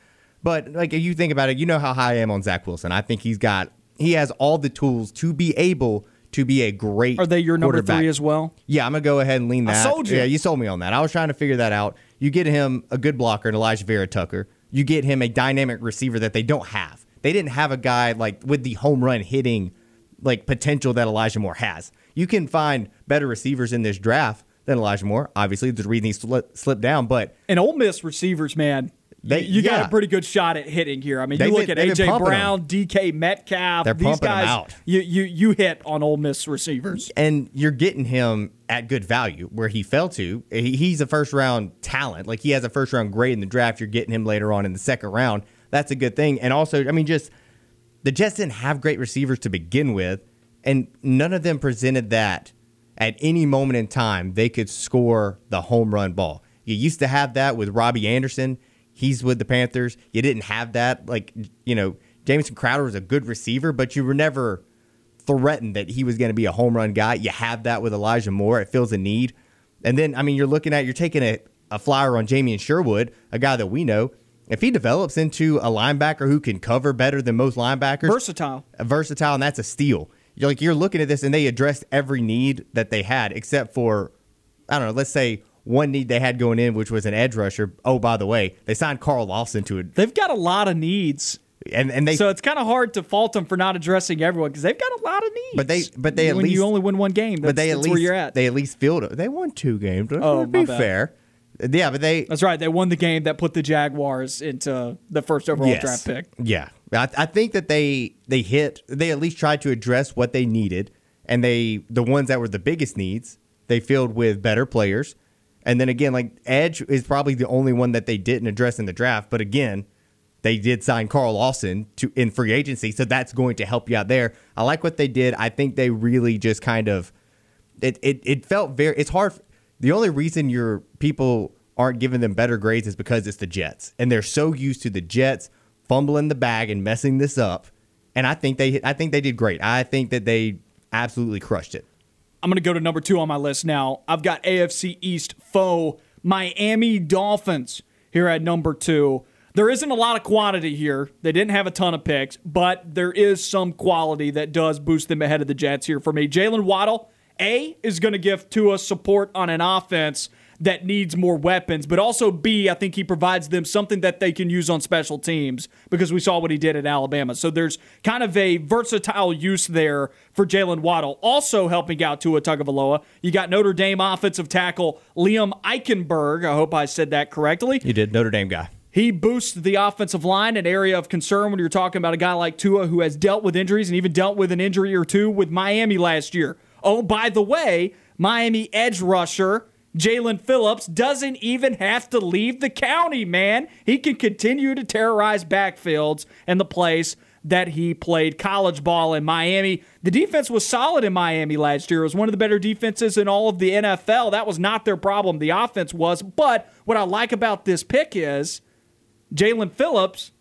C: But like if you think about it, you know how high I am on Zach Wilson. I think he's got he has all the tools to be able to be a great.
B: Are they your number three as well?
C: Yeah, I'm gonna go ahead and lean that.
B: I sold you.
C: Yeah, you sold me on that. I was trying to figure that out. You get him a good blocker and Alijah Vera-Tucker. You get him a dynamic receiver that they don't have. They didn't have a guy like with the home run hitting like potential that Elijah Moore has. You can find better receivers in this draft than Elijah Moore. Obviously, the reason he slipped, down, but
B: and Ole Miss receivers, man, they, you yeah. got a pretty good shot at hitting here. I mean,
C: they've
B: you look
C: been,
B: at AJ Brown,
C: them.
B: DK Metcalf.
C: They're
B: these
C: pumping
B: guys. You, you you hit on Ole Miss receivers,
C: and you're getting him at good value where he fell to. He, he's a first round talent. Like he has a first round grade in the draft. You're getting him later on in the second round. That's a good thing. And also, I mean, just the Jets didn't have great receivers to begin with, and none of them presented that at any moment in time they could score the home run ball. You used to have that with Robbie Anderson He's with the Panthers. You didn't have that. Like, you know, Jamison Crowder was a good receiver, but you were never threatened that he was going to be a home run guy. You have that with Elijah Moore. It fills a need. And then, I mean, you're looking at, you're taking a, a flyer on Jamien Sherwood, a guy that we know. If he develops into a linebacker who can cover better than most linebackers,
B: versatile,
C: versatile, and that's a steal. You're like you're looking at this, and they addressed every need that they had, except for I don't know. Let's say one need they had going in, which was an edge rusher. Oh, by the way, they signed Carl Lawson to it.
B: They've got a lot of needs.
C: And, and they
B: so it's kind of hard to fault them for not addressing everyone because they've got a lot of needs.
C: But they but they at least
B: you only win one game. but they at least where you're at.
C: They at least filled it. They won two games.
B: oh,
C: be
B: bad.
C: fair. Yeah, but they.
B: That's right. They won the game that put the Jaguars into the first overall
C: yes.
B: draft pick.
C: Yeah, I, I think that they they hit. They at least tried to address what they needed, and they the ones that were the biggest needs they filled with better players and then again, like Edge is probably the only one that they didn't address in the draft. But again, they did sign Carl Lawson to in free agency, so that's going to help you out there. I like what they did. I think they really just kind of it it, it felt very it's hard the only reason your people aren't giving them better grades is because it's the Jets. And they're so used to the Jets fumbling the bag and messing this up. And I think they I think they did great. I think that they absolutely crushed it.
B: I'm going to go to number two on my list now. I've got AFC East foe Miami Dolphins here at number two. There isn't a lot of quantity here. They didn't have a ton of picks, but there is some quality that does boost them ahead of the Jets here for me. Jaylen Waddle, A, is going to give Tua support on an offense that needs more weapons, but also B, I think he provides them something that they can use on special teams because we saw what he did at Alabama. So there's kind of a versatile use there for Jaylen Waddle. Also helping out Tua Tagovailoa, you got Notre Dame offensive tackle Liam Eichenberg. I hope I said that correctly.
C: You did, Notre Dame guy.
B: He boosts the offensive line, an area of concern when you're talking about a guy like Tua who has dealt with injuries and even dealt with an injury or two with Miami last year. Oh, by the way, Miami edge rusher Jaelan Phillips doesn't even have to leave the county, man. He can continue to terrorize backfields and the place that he played college ball in Miami. The defense was solid in Miami last year. It was one of the better defenses in all of the NFL. That was not their problem. The offense was. But what I like about this pick is Jaelan Phillips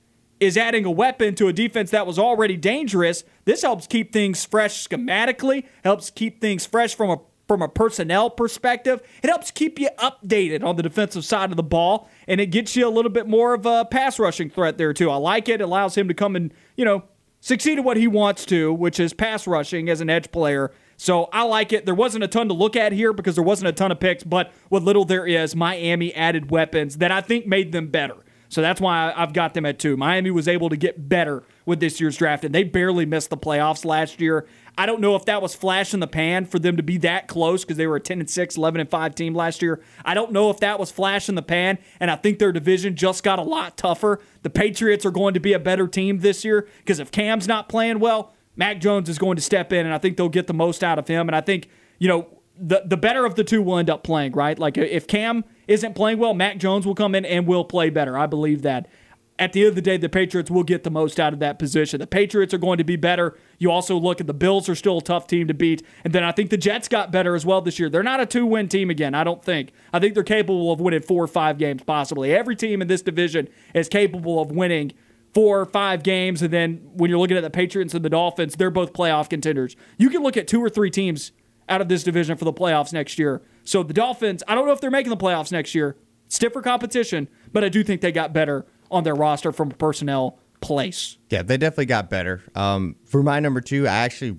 B: is adding a weapon to a defense that was already dangerous. This helps keep things fresh schematically, helps keep things fresh from a from a personnel perspective. It helps keep you updated on the defensive side of the ball, and it gets you a little bit more of a pass rushing threat there too. I like it. It allows him to come and you know succeed at what he wants to, which is pass rushing as an edge player. So I like it. There wasn't a ton to look at here because there wasn't a ton of picks, but what little there is, Miami added weapons that I think made them better. So that's why I've got them at two. Miami was able to get better with this year's draft, and they barely missed the playoffs last year. I don't know if that was flash in the pan for them to be that close because they were a 10 and 6, 11 and 5 team last year. I don't know if that was flash in the pan, and I think their division just got a lot tougher. The Patriots are going to be a better team this year because if Cam's not playing well, Mac Jones is going to step in, and I think they'll get the most out of him. And I think, you know, the the better of the two will end up playing, right? Like if Cam isn't playing well, Mac Jones will come in and will play better. I believe that. At the end of the day, the Patriots will get the most out of that position. The Patriots are going to be better. You also look at the Bills are still a tough team to beat. And then I think the Jets got better as well this year. They're not a two win team again, I don't think. I think they're capable of winning four or five games, possibly. Every team in this division is capable of winning four or five games. And then when you're looking at the Patriots and the Dolphins, they're both playoff contenders. You can look at two or three teams out of this division for the playoffs next year. So the Dolphins, I don't know if they're making the playoffs next year. Stiffer competition, but I do think they got better on their roster from a personnel place.
C: Yeah, they definitely got better. Um, for my number two, I actually,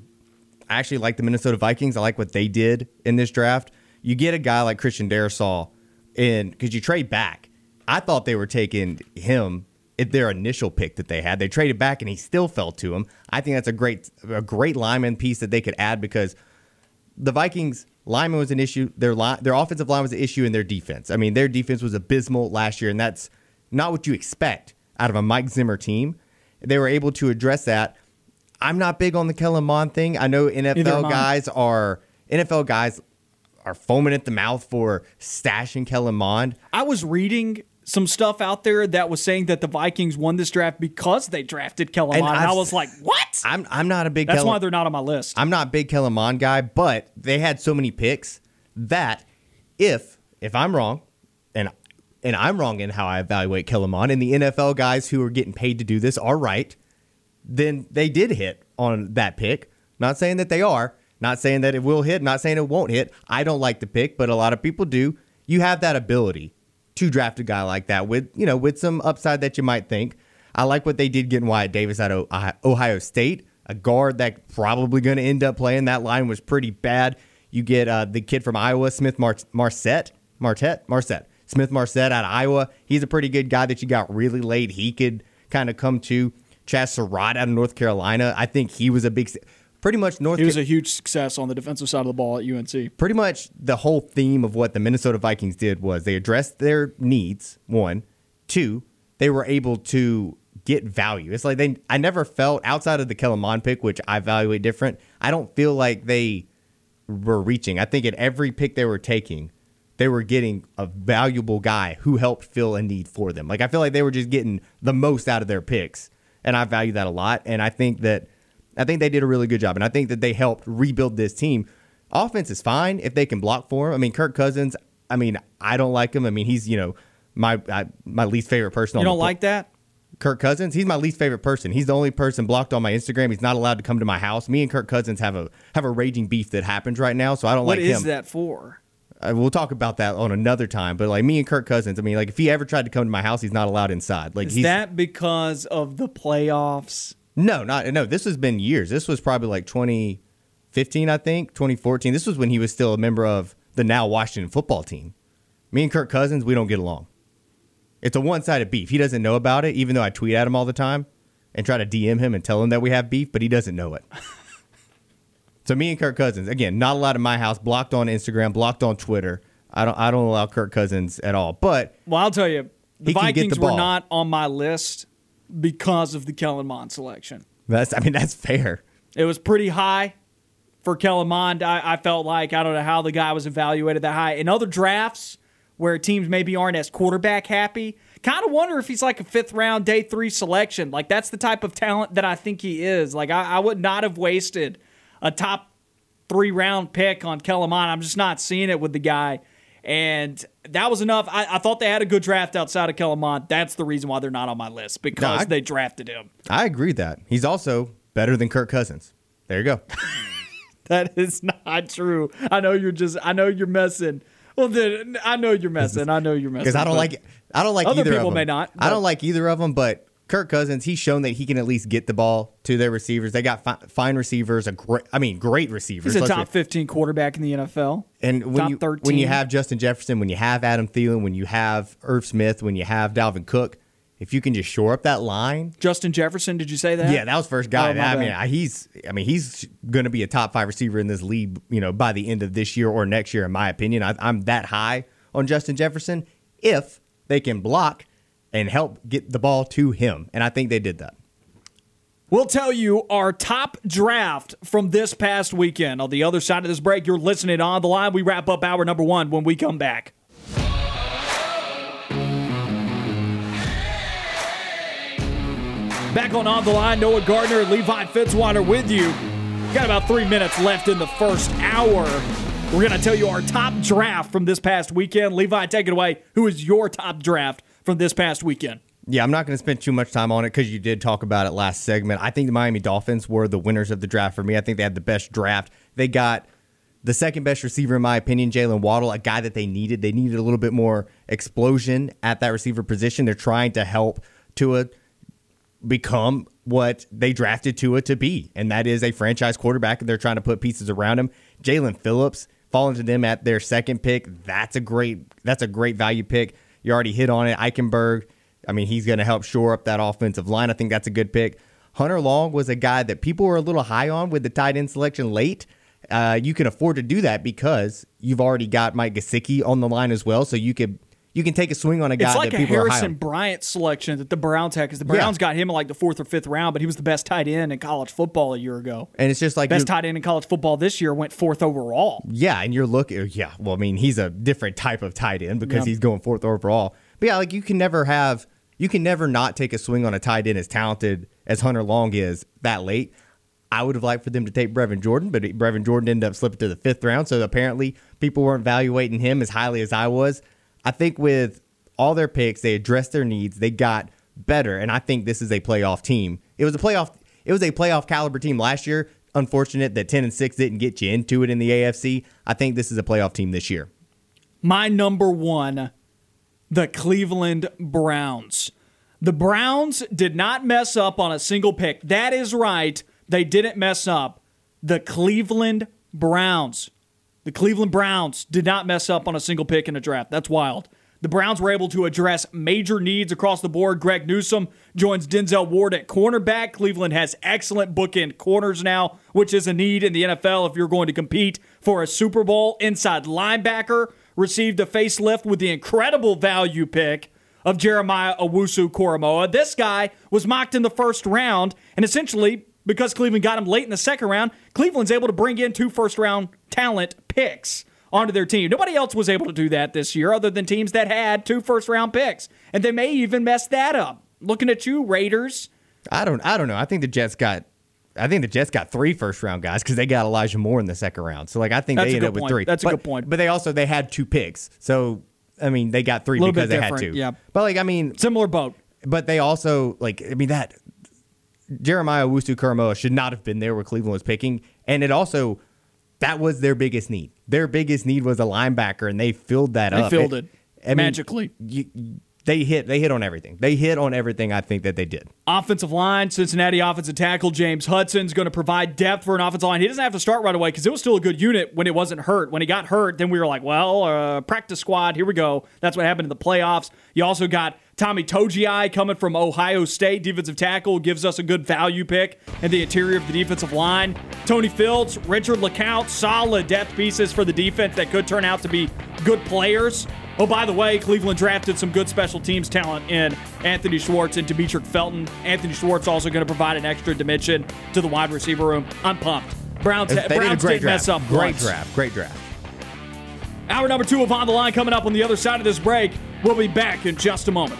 C: I actually like the Minnesota Vikings. I like what they did in this draft. You get a guy like Christian Darrisaw, and because you trade back. I thought they were taking him at their initial pick that they had. They traded back and he still fell to him. I think that's a great, a great lineman piece that they could add because the Vikings lineman was an issue. Their line, their offensive line was an issue in their defense. I mean, their defense was abysmal last year, and that's not what you expect out of a Mike Zimmer team. They were able to address that. I'm not big on the Kellen Mond thing. I know NFL guys are NFL guys are foaming at the mouth for stashing Kellen Mond.
B: I was reading some stuff out there that was saying that the Vikings won this draft because they drafted Kellen Mond. And, and I was like, what?
C: I'm I'm not a big.
B: That's Kellen, why they're not on my list.
C: I'm not a big Kellen Mond guy, but they had so many picks that if if I'm wrong, and and I'm wrong in how I evaluate Kellen and the NFL guys who are getting paid to do this are right, then they did hit on that pick. Not saying that they are. Not saying that it will hit. Not saying it won't hit. I don't like the pick, but a lot of people do. You have that ability to draft a guy like that with you know with some upside that you might think. I like what they did getting Wyatt Davis out of Ohio State, a guard that probably going to end up playing. That line was pretty bad. You get uh, the kid from Iowa, Smith Mar- Marset, Martet, Marset, Smith Marsette out of Iowa. He's a pretty good guy that you got really late. He could kind of come to. Chazz Surratt out of North Carolina. I think he was a big pretty much North.
B: He was a huge success on the defensive side of the ball at UNC.
C: Pretty much the whole theme of what the Minnesota Vikings did was they addressed their needs. One, two, they were able to get value. It's like they. I never felt outside of the Kellen pick, which I evaluate different. I don't feel like they were reaching. I think at every pick they were taking, they were getting a valuable guy who helped fill a need for them. Like I feel like they were just getting the most out of their picks, and I value that a lot. And I think that I think they did a really good job, and I think that they helped rebuild this team. Offense is fine if they can block for him. I mean, Kirk Cousins. I mean, I don't like him. I mean, he's you know my I, my least favorite person.
B: You don't like that?
C: Kirk Cousins. He's my least favorite person. He's the only person blocked on my Instagram. He's not allowed to come to my house. Me and Kirk Cousins have a have a raging beef that happens right now. So I don't
B: what
C: like him.
B: What is that for?
C: Uh, we'll talk about that on another time. But like me and Kirk Cousins, I mean, like if he ever tried to come to my house, he's not allowed inside. Like
B: is that because of the playoffs?
C: No, not no. This has been years. This was probably like 2015, I think, 2014. This was when he was still a member of the now Washington football team. Me and Kirk Cousins, we don't get along. It's a one-sided beef. He doesn't know about it, even though I tweet at him all the time and try to DM him and tell him that we have beef, but he doesn't know it. (laughs) so me and Kirk Cousins, again, not allowed in my house, blocked on Instagram, blocked on Twitter. I don't I don't allow Kirk Cousins at all. But
B: well, I'll tell you, the Vikings the were not on my list because of the Kellen Mond selection.
C: That's I mean that's fair.
B: It was pretty high, for Kellen Mond. I, I felt like I don't know how the guy was evaluated that high. In other drafts where teams maybe aren't as quarterback happy, kind of wonder if he's like a fifth round, day three selection. Like that's the type of talent that I think he is. Like I, I would not have wasted a top three round pick on Kellen Mond. I'm just not seeing it with the guy. And that was enough. I, I thought they had a good draft outside of Kellen Mond. That's the reason why they're not on my list because
C: No, I-
B: they drafted him.
C: I agree that. He's also better than Kirk Cousins. There you go. (laughs) (laughs)
B: That is not true. I know you're just. I know you're messing. Well, then I know you're messing. I know you're messing. (laughs)
C: Because I don't like I don't like
B: Other
C: either
B: people
C: of them.
B: may not,
C: I don't like either of them, but Kirk Cousins, he's shown that he can at least get the ball to their receivers. They got fi- fine receivers, a great, I mean, great receivers.
B: He's a top 15 quarterback in the NFL.
C: And when
B: top
C: you
B: 13.
C: when you have Justin Jefferson, when you have Adam Thielen, when you have Irv Smith, when you have Dalvin Cook, if you can just shore up that line,
B: Justin Jefferson, did you say that?
C: yeah, that was first guy.
B: Oh,
C: I mean,
B: bad.
C: he's I mean he's going to be a top five receiver in this league. You know, by the end of this year or next year, in my opinion, I, I'm that high on Justin Jefferson if they can block and help get the ball to him, and I think they did that.
B: We'll tell you our top draft from this past weekend. On the other side of this break, you're listening on the line. We wrap up hour number one when we come back. Back on On the Line, Noah Gardner and Levi Fitzwater with you. Got about three minutes left in the first hour. We're going to tell you our top draft from this past weekend. Levi, take it away. Who is your top draft from this past weekend?
C: Yeah, I'm not going to spend too much time on it because you did talk about it last segment. I think the Miami Dolphins were the winners of the draft for me. I think they had the best draft. They got the second best receiver, in my opinion, Jaylen Waddle, a guy that they needed. They needed a little bit more explosion at that receiver position. They're trying to help Tua become what they drafted Tua to be, and that is a franchise quarterback. And they're trying to put pieces around him. Jaelan Phillips falling to them at their second pick. That's a great. That's a great value pick. You already hit on it. Eichenberg. I mean, he's going to help shore up that offensive line. I think that's a good pick. Hunter Long was a guy that people were a little high on with the tight end selection late. Uh, you can afford to do that because you've already got Mike Gesicki on the line as well, so you could you can take a swing on a guy
B: It's like
C: that
B: a
C: people
B: Harrison. Bryant selection that the Browns had because the
C: Yeah.
B: Browns got him in like the fourth or fifth round, but he was the best tight end in college football a year ago.
C: And it's just like
B: Best tight end in college football this year went fourth overall.
C: Yeah, and you're looking. Uh, yeah, well, I mean, he's a different type of tight end because
B: Yeah.
C: he's going fourth overall. But yeah, like you can never have, you can never not take a swing on a tight end as talented as Hunter Long is that late. I would have liked for them to take Brevin Jordan, but Brevin Jordan ended up slipping to the fifth round. So apparently, people weren't evaluating him as highly as I was. I think with all their picks, they addressed their needs. They got better, and I think this is a playoff team. It was a playoff. It was a playoff caliber team last year. Unfortunate that ten and six didn't get you into it in the AFC. I think this is a playoff team this year.
B: My number one, the Cleveland Browns. The Browns did not mess up on a single pick. That is right. They didn't mess up. The Cleveland Browns. The Cleveland Browns did not mess up on a single pick in a draft. That's wild. The Browns were able to address major needs across the board. Greg Newsome joins Denzel Ward at cornerback. Cleveland has excellent bookend corners now, which is a need in the NFL if you're going to compete for a Super Bowl. Inside linebacker received a facelift with the incredible value pick of Jeremiah Owusu Koramoah. This guy was mocked in the first round, and essentially, because Cleveland got him late in the second round, Cleveland's able to bring in two first round talent picks onto their team. Nobody else was able to do that this year other than teams that had two first round picks. And they may even mess that up. Looking at you, Raiders.
C: I don't. I don't know. I think the Jets got. I think the Jets got three first round guys because they got Elijah Moore in the second round. So like I think
B: That's
C: they ended up with three.
B: That's a good point.
C: But they also they had two picks. So I mean they got three because they had two.
B: yeah.
C: But like I mean,
B: Similar boat.
C: but they also like I mean that Jeremiah Wusu Koramoah should not have been there where Cleveland was picking, and it also that was their biggest need. Their biggest need was a linebacker, and they filled that
B: They
C: up.
B: They filled it.
C: I mean,
B: Magically.
C: you- they hit. They hit on everything. They hit on everything. I think that they did.
B: Offensive line, Cincinnati offensive tackle James Hudson's going to provide depth for an offensive line. He doesn't have to start right away because it was still a good unit when it wasn't hurt. When he got hurt, then we were like, well, uh, practice squad, here we go. That's what happened in the playoffs. You also got Tommy Togiai coming from Ohio State, defensive tackle, gives us a good value pick in the interior of the defensive line. Tony Fields, Richard LeCounte, solid depth pieces for the defense that could turn out to be good players. Oh, by the way, Cleveland drafted some good special teams talent in Anthony Schwartz and Demetric Felton. Anthony Schwartz also going to provide an extra dimension to the wide receiver room. I'm pumped. Browns,
C: They did a
B: Browns
C: great
B: did mess up
C: Great
B: once.
C: draft. Great draft.
B: Hour number two of On the Line coming up on the other side of this break. We'll be back in just a moment.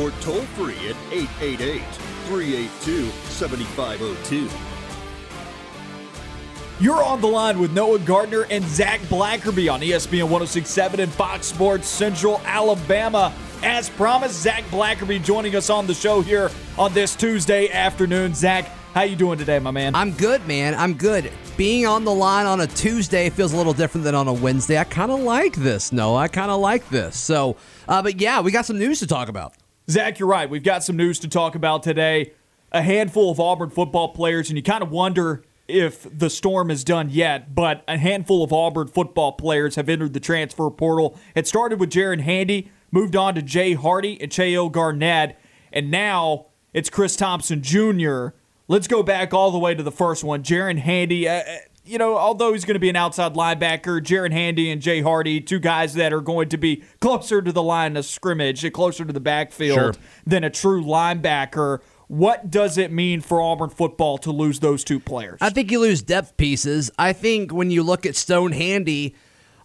A: or toll free at 888 382 7502.
B: You're on the line with Noah Gardner and Zac Blackerby on ESPN 1067 and Fox Sports Central Alabama. As promised, Zac Blackerby joining us on the show here on this Tuesday afternoon. Zac, how you doing today, my man?
D: I'm good, man. I'm good. Being on the line on a Tuesday feels a little different than on a Wednesday. I kind of like this. No, I kind of like this. So, uh, but yeah, we got some news to talk about.
B: Zac, you're right. We've got some news to talk about today. A handful of Auburn football players, and you kind of wonder if the storm is done yet, but a handful of Auburn football players have entered the transfer portal. It started with Jaren Handy, moved on to Jay Hardy and Chayil Garnett, and now it's Chris Thompson Jr. Let's go back all the way to the first one. Jaren Handy, uh, uh, you know, although he's going to be an outside linebacker, Jaren Handy and Jay Hardy, two guys that are going to be closer to the line of scrimmage, closer to the backfield
C: Sure.
B: than a true linebacker. What does it mean for Auburn football to lose those two players?
D: I think you lose depth pieces. I think when you look at Stone Handy,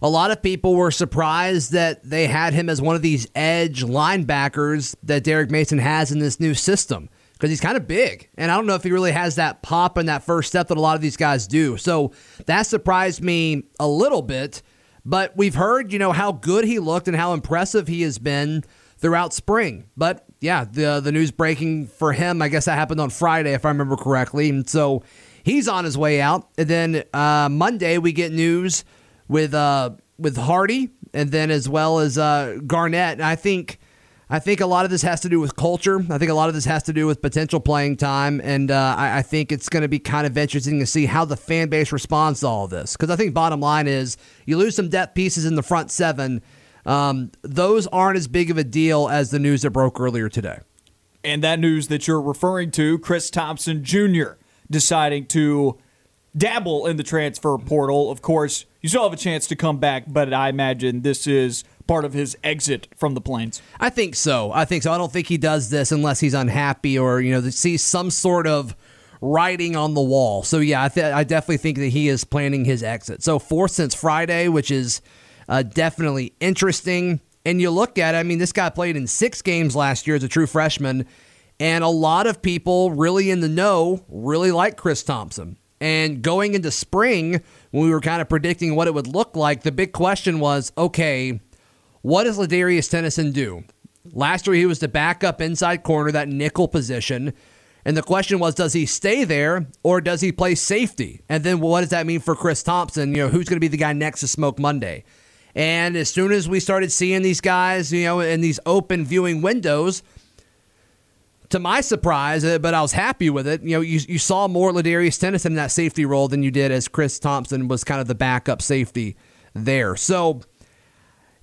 D: a lot of people were surprised that they had him as one of these edge linebackers that Derek Mason has in this new system because he's kind of big. And I don't know if he really has that pop and that first step that a lot of these guys do. So that surprised me a little bit. But we've heard, you know, how good he looked and how impressive he has been throughout spring. But yeah, the the news breaking for him, I guess that happened on Friday, if I remember correctly. And so he's on his way out. And then uh, Monday we get news with uh, with Hardy, and then as well as uh, Garnett. And I think I think a lot of this has to do with culture. I think a lot of this has to do with potential playing time, and uh, I, I think it's going to be kind of interesting to see how the fan base responds to all of this. Because I think bottom line is you lose some depth pieces in the front seven. Um, those aren't as big of a deal as the news that broke earlier today.
B: and that news that you're referring to, Chris Thompson Jr. deciding to dabble in the transfer portal. Of course, you still have a chance to come back, but I imagine this is part of his exit from the Plains.
D: I think so. I think so. I don't think he does this unless he's unhappy or you know sees some sort of writing on the wall. So yeah, I, th- I definitely think that he is planning his exit. So fourth since Friday, which is uh, definitely interesting. And you look at, it, I mean, this guy played in six games last year as a true freshman, and a lot of people really in the know really like Chris Thompson. And going into spring, when we were kind of predicting what it would look like, the big question was, okay, what does Ladarius Tennison do? Last year, he was the backup inside corner, that nickel position. And the question was, does he stay there or does he play safety? And then what does that mean for Chris Thompson? You know, who's going to be the guy next to Smoke Monday? And as soon as we started seeing these guys, you know, in these open viewing windows, to my surprise, uh, but I was happy with it. You know, you, you saw more Ladarius Tennison in that safety role than you did as Chris Thompson was kind of the backup safety there. So,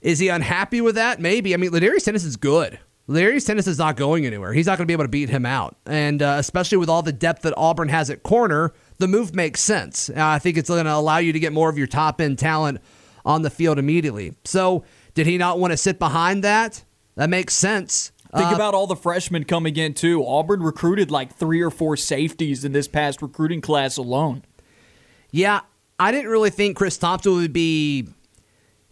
D: is he unhappy with that? Maybe. I mean, Ladarius is good. Ladarius is not going anywhere. He's not going to be able to beat him out. And uh, especially with all the depth that Auburn has at corner, the move makes sense. Uh, I think it's going to allow you to get more of your top end talent on the field immediately. So, did he not want to sit behind that? That makes sense.
B: Think
D: Uh,
B: about all the freshmen coming in, too. Auburn recruited like three or four safeties in this past recruiting class alone.
D: Yeah, I didn't really think Chris Thompson would be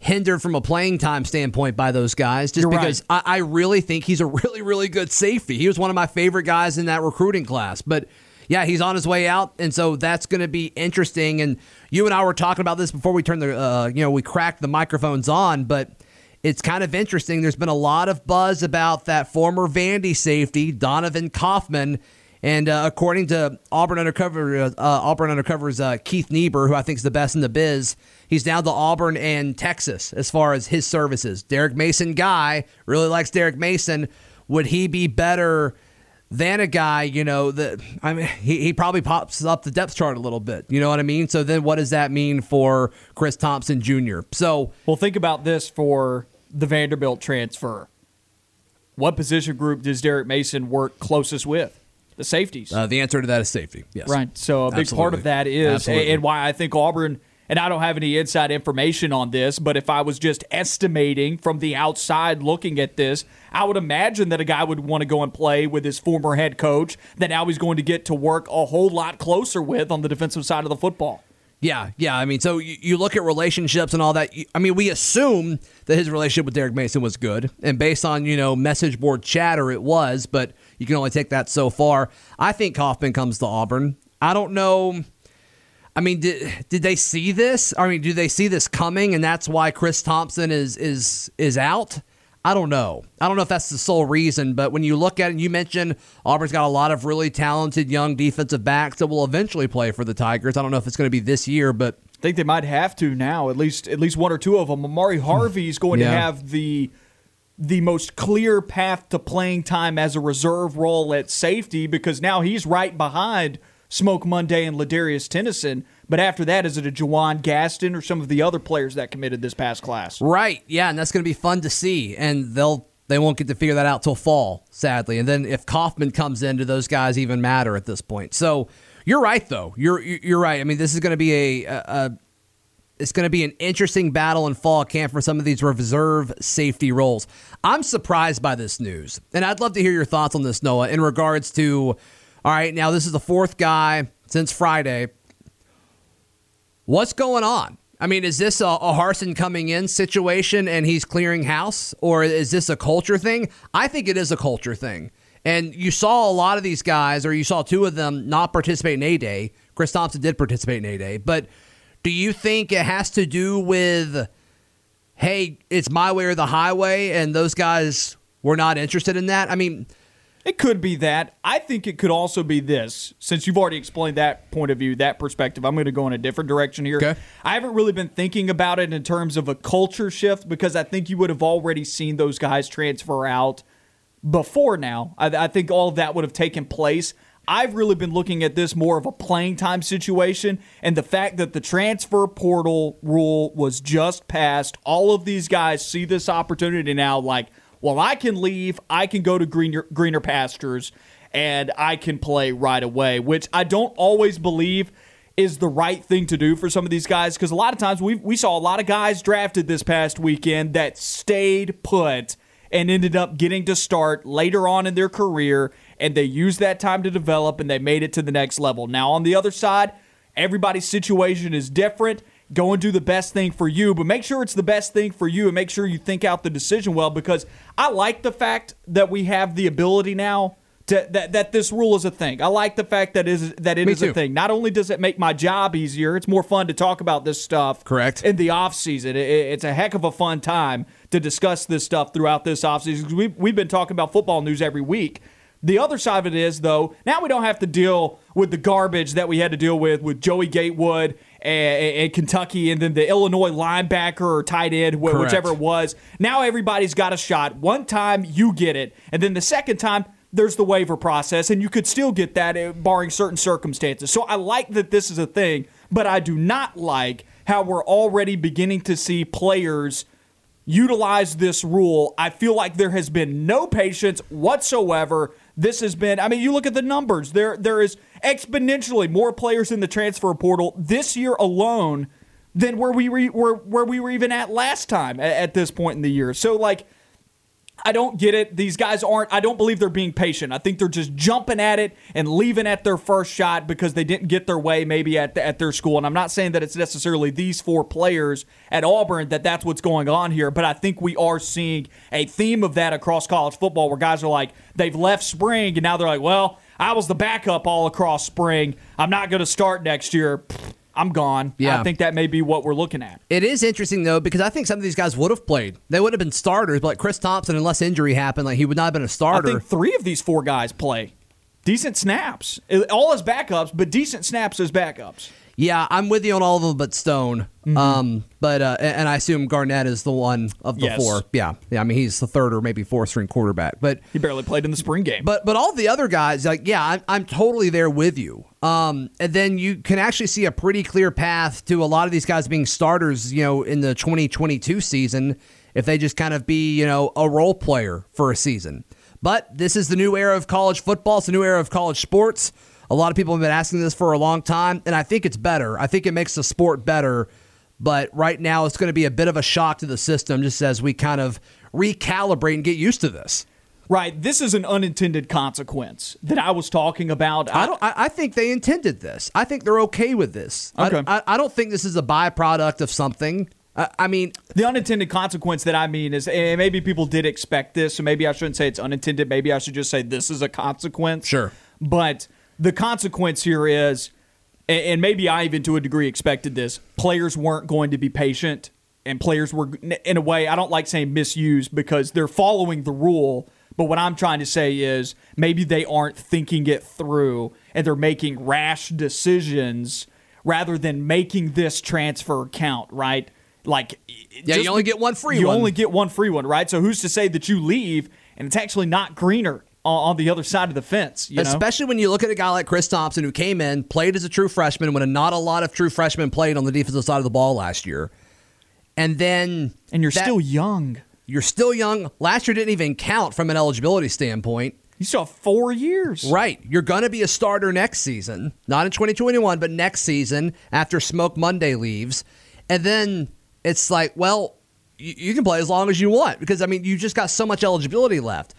D: hindered from a playing time standpoint by those guys, just
B: You're right.
D: because I, I really think he's a (laughs) really, really good safety. He was one of my favorite guys in that recruiting class. But yeah, he's on his way out, and so that's going to be interesting. And you and I were talking about this before we turned the, uh, you know, we cracked the microphones on, but. It's kind of interesting. There's been a lot of buzz about that former Vandy safety, Donovan Kaufman, and uh, according to Auburn Undercover, uh, Auburn Undercover's uh, Keith Niebuhr, who I think is the best in the biz, he's now to Auburn and Texas as far as his services. Derek Mason guy really likes Derek Mason. Would he be better than a guy, you know, that I mean, he, he probably pops up the depth chart a little bit. You know what I mean? So then what does that mean for Chris Thompson Jr.? So,
B: Well, think about this for the Vanderbilt transfer. What position group does Derek Mason work closest with? The safeties.
D: uh, the answer to that is safety. Yes.
B: Right. So a big part of that is,
D: Absolutely.
B: and why I think Auburn, and I don't have any inside information on this, but if I was just estimating from the outside looking at this, I would imagine that a guy would want to go and play with his former head coach that now he's going to get to work a whole lot closer with on the defensive side of the football.
D: Yeah, yeah. I mean, so you, look at relationships and all that. I mean, we assume that his relationship with Derek Mason was good, and based on you know message board chatter, it was. But you can only take that so far. I think Kaufman comes to Auburn. I don't know. I mean, did did they see this? I mean, do they see this coming, and that's why Chris Thompson is is is out? I don't know. I don't know if that's the sole reason, but when you look at it, you mentioned Auburn's got a lot of really talented young defensive backs that will eventually play for the Tigers. I don't know if it's going to be this year, but
B: I think they might have to now, at least at least one or two of them. Ahmari hmm. Harvey is going to have the the most clear path to playing time as a reserve role at safety because now he's right behind Smoke Monday and Ladarius Tennison. But after that, is it a Jawan Gaston or some of the other players that committed this past class?
D: Right. Yeah, and that's going to be fun to see. And they'll they won't get to figure that out till fall, sadly. And then if Kaufman comes in, do those guys even matter at this point? So you're right, though. You're you're right. I mean, this is going to be a, a, a it's going to be an interesting battle in fall camp for some of these reserve safety roles. I'm surprised by this news, and I'd love to hear your thoughts on this, Noah, in regards to. All right, now this is the fourth guy since Friday What's going on? I mean, is this a, a Harsin coming in situation and he's clearing house, or is this a culture thing? I think it is a culture thing. And you saw a lot of these guys, or you saw two of them not participate in A Day. Chris Thompson did participate in A Day, but do you think it has to do with, hey, it's my way or the highway, and those guys were not interested in that? I mean,
B: It could be that. I think it could also be this. Since you've already explained that point of view, that perspective, I'm going to go in a different direction here.
D: Okay.
B: I haven't really been thinking about it in terms of a culture shift because I think you would have already seen those guys transfer out before now. I, I think all of that would have taken place. I've really been looking at this more of a playing time situation and the fact that the transfer portal rule was just passed. All of these guys see this opportunity now like, well, I can leave, I can go to greener, greener pastures, and I can play right away, which I don't always believe is the right thing to do for some of these guys because a lot of times we we saw a lot of guys drafted this past weekend that stayed put and ended up getting to start later on in their career and they used that time to develop and they made it to the next level. Now on the other side, everybody's situation is different. Go and do the best thing for you, but make sure it's the best thing for you and make sure you think out the decision well because I like the fact that we have the ability now to, that that this rule is a thing. I like the fact that is that it
D: Me
B: is a thing. Not only does it make my job easier, it's more fun to talk about this stuff.
D: Correct.
B: In the off season, It- it's a heck of a fun time to discuss this stuff throughout this off season. We've we've been talking about football news every week. The other side of it is though, now we don't have to deal with the garbage that we had to deal with with Joey Gatewood and, and Kentucky, and then the Illinois linebacker or tight end, wh- whichever it was. Now everybody's got a shot. One time you get it, and then the second time there's the waiver process, and you could still get that uh, barring certain circumstances. So I like that this is a thing, but I do not like how we're already beginning to see players utilize this rule. I feel like there has been no patience whatsoever. This has been I mean, you look at the numbers. There there is exponentially more players in the transfer portal this year alone than where we re, where, we were even at last time at, at this point in the year. So like I don't get it. These guys aren't, I don't believe they're being patient. I think they're just jumping at it and leaving at their first shot because they didn't get their way maybe at, at their school. And I'm not saying that it's necessarily these four players at Auburn that that's what's going on here, but I think we are seeing a theme of that across college football where guys are like, they've left spring and now they're like, well, I was the backup all across spring. I'm not going to start next year. I'm gone.
D: Yeah.
B: I think that may be what we're looking at.
D: It is interesting though because I think some of these guys would have played. They would have been starters, but like Chris Thompson, unless injury happened, like he would not have been a starter.
B: I think three of these four guys play decent snaps, all as backups, but decent snaps as backups.
D: Yeah, I'm with you on all of them but Stone. Um, but uh, and I assume Garnett is the one of the
B: Yes.
D: four. Yeah, yeah. I mean, he's the third or maybe fourth string quarterback. But
B: He barely played in the spring game.
D: but but all the other guys, like yeah, I'm, I'm totally there with you. Um, and then you can actually see a pretty clear path to a lot of these guys being starters. You know, in the 2022 season, if they just kind of be you know a role player for a season. But this is the new era of college football. It's the new era of college sports. A lot of people have been asking this for a long time, and I think it's better. I think it makes the sport better. But right now, it's going to be a bit of a shock to the system just as we kind of recalibrate and get used to this.
B: right. This is an unintended consequence that I was talking about.
D: I don't. I, I think they intended this. I think they're okay with this. I-
B: Okay.
D: I, I, don't think this is a byproduct of something. I, I mean,
B: The unintended consequence that I mean is, and maybe people did expect this, so maybe I shouldn't say it's unintended. Maybe I should just say this is a consequence.
D: Sure.
B: But the consequence here is, and maybe I even to a degree expected this, players weren't going to be patient, and players were, in a way, I don't like saying misused because they're following the rule. But what I'm trying to say is maybe they aren't thinking it through and they're making rash decisions rather than making this transfer count, right? Like,
D: Yeah, you only get one free
B: you
D: one.
B: You only get one free one, right? So who's to say that you leave and it's actually not greener on, the other side of the fence? You know?
D: especially when you look at a guy like Chris Thompson who came in, played as a true freshman when not a lot of true freshmen played on the defensive side of the ball last year, and then
B: and you're
D: that-
B: still young.
D: you're still young. Last year didn't even count from an eligibility standpoint.
B: You saw four years.
D: Right. You're going to be a starter next season, not in 2021, but next season after Smoke Monday leaves. And then it's like, well, you, you can play as long as you want because, I mean, you just got so much eligibility left.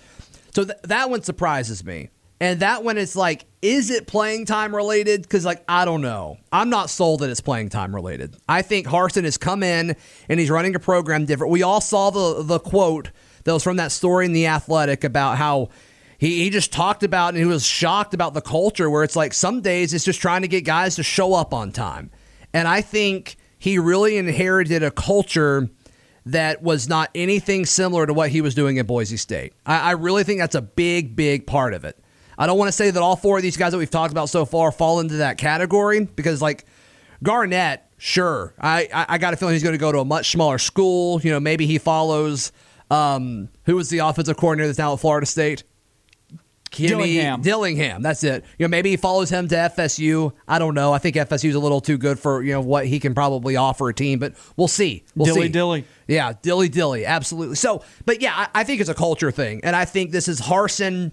D: So th- that one surprises me. And that one is like, is it playing time related? Because, like, I don't know. I'm not sold that it's playing time related. I think Harsin has come in and he's running a program different. We all saw the the quote that was from that story in The Athletic about how he, he just talked about and he was shocked about the culture where it's like some days it's just trying to get guys to show up on time. And I think he really inherited a culture that was not anything similar to what he was doing at Boise State. I, I really think that's a big, big part of it. I don't want to say that all four of these guys that we've talked about so far fall into that category because, like, Garnett, sure, I, I, I got a feeling he's going to go to a much smaller school. You know, maybe he follows um, who was the offensive coordinator that's now at Florida State? Kenny
B: Dillingham.
D: Dillingham. That's it. You know, maybe he follows him to FSU. I don't know. I think FSU's a little too good for you know what he can probably offer a team, but we'll see. We'll
B: Dilly
D: see.
B: dilly.
D: Yeah, dilly dilly, absolutely. So, but yeah, I, I think it's a culture thing, and I think this is Harsin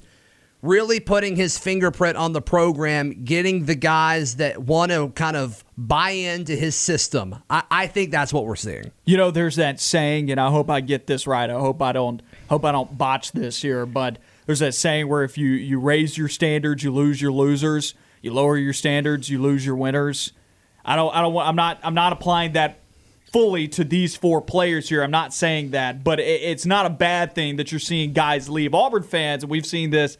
D: really putting his fingerprint on the program, getting the guys that want to kind of buy into his system. I, I think that's what we're seeing.
B: You know, there's that saying, and I hope I get this right. I hope I don't hope I don't botch this here, but there's that saying where if you you raise your standards, you lose your losers. You lower your standards, you lose your winners. I don't I don't I'm not I'm not applying that fully to these four players here. I'm not saying that, but it, it's not a bad thing that you're seeing guys leave. Auburn fans, and we've seen this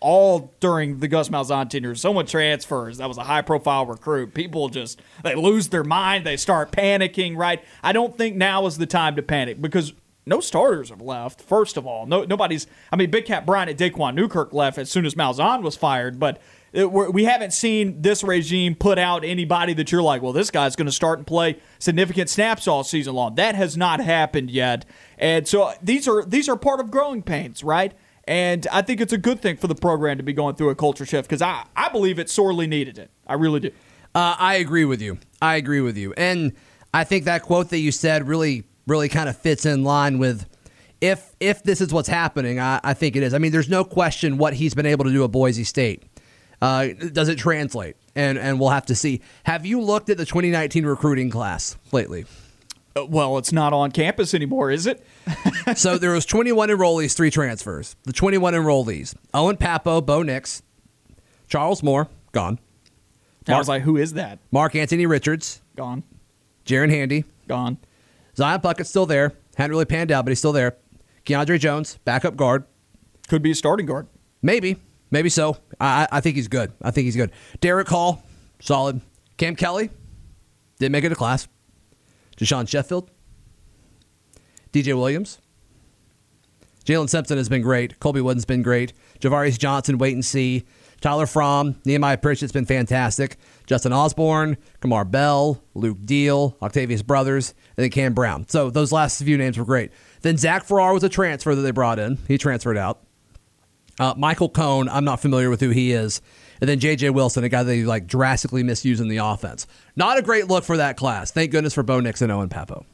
B: all during the Gus Malzahn tenure. Someone transfers. That was a high profile recruit. People just they lose their mind. They start panicking. Right. I don't think now is the time to panic because no starters have left. First of all, no nobody's. I mean, Big Cat Bryant and Daquan Newkirk left as soon as Malzahn was fired, but. It, we haven't seen this regime put out anybody that you're like, well, this guy's going to start and play significant snaps all season long. That has not happened yet, and so these are these are part of growing pains, right? And I think it's a good thing for the program to be going through a culture shift because I, I believe it sorely needed it. I really do.
D: Uh, I agree with you. I agree with you. And I think that quote that you said really, really kind of fits in line with if if this is what's happening. I, I think it is. I mean, there's no question what he's been able to do at Boise State. Uh, does it translate? And and we'll have to see. Have you looked at the 2019 recruiting class lately?
B: Uh, well, it's not on campus anymore, is it? (laughs)
D: so there was 21 enrollees, three transfers. The 21 enrollees: Owen Pappoe, Bo Nix, Charles Moore, gone.
B: I was like, who is that?
D: Mark Anthony Richards,
B: Gone.
D: Jaren Handy,
B: Gone.
D: Zion Puckett's still there. Hadn't really panned out, but he's still there. Keandre Jones, backup guard.
B: Could be a starting guard.
D: Maybe. Maybe so. I, I think he's good. I think he's good. Derick Hall, solid. Cam Kelly, didn't make it to class. Deshaun Sheffield. DJ Williams. Jaylin Simpson has been great. Colby Wooden's been great. Javarius Johnson, wait and see. Tyler Fromm, Nehemiah Pritchett's been fantastic. Justin Osborne, Kamar Bell, Luke Deal, Octavius Brothers, and then Cam Brown. So those last few names were great. Then Zach Farrar was a transfer that they brought in. He transferred out. Uh, Michael Cohn, I'm not familiar with who he is. And then J.J. Wilson, a guy that they like drastically misuse in the offense. Not a great look for that class. Thank goodness for Bo Nix and Owen Pappoe.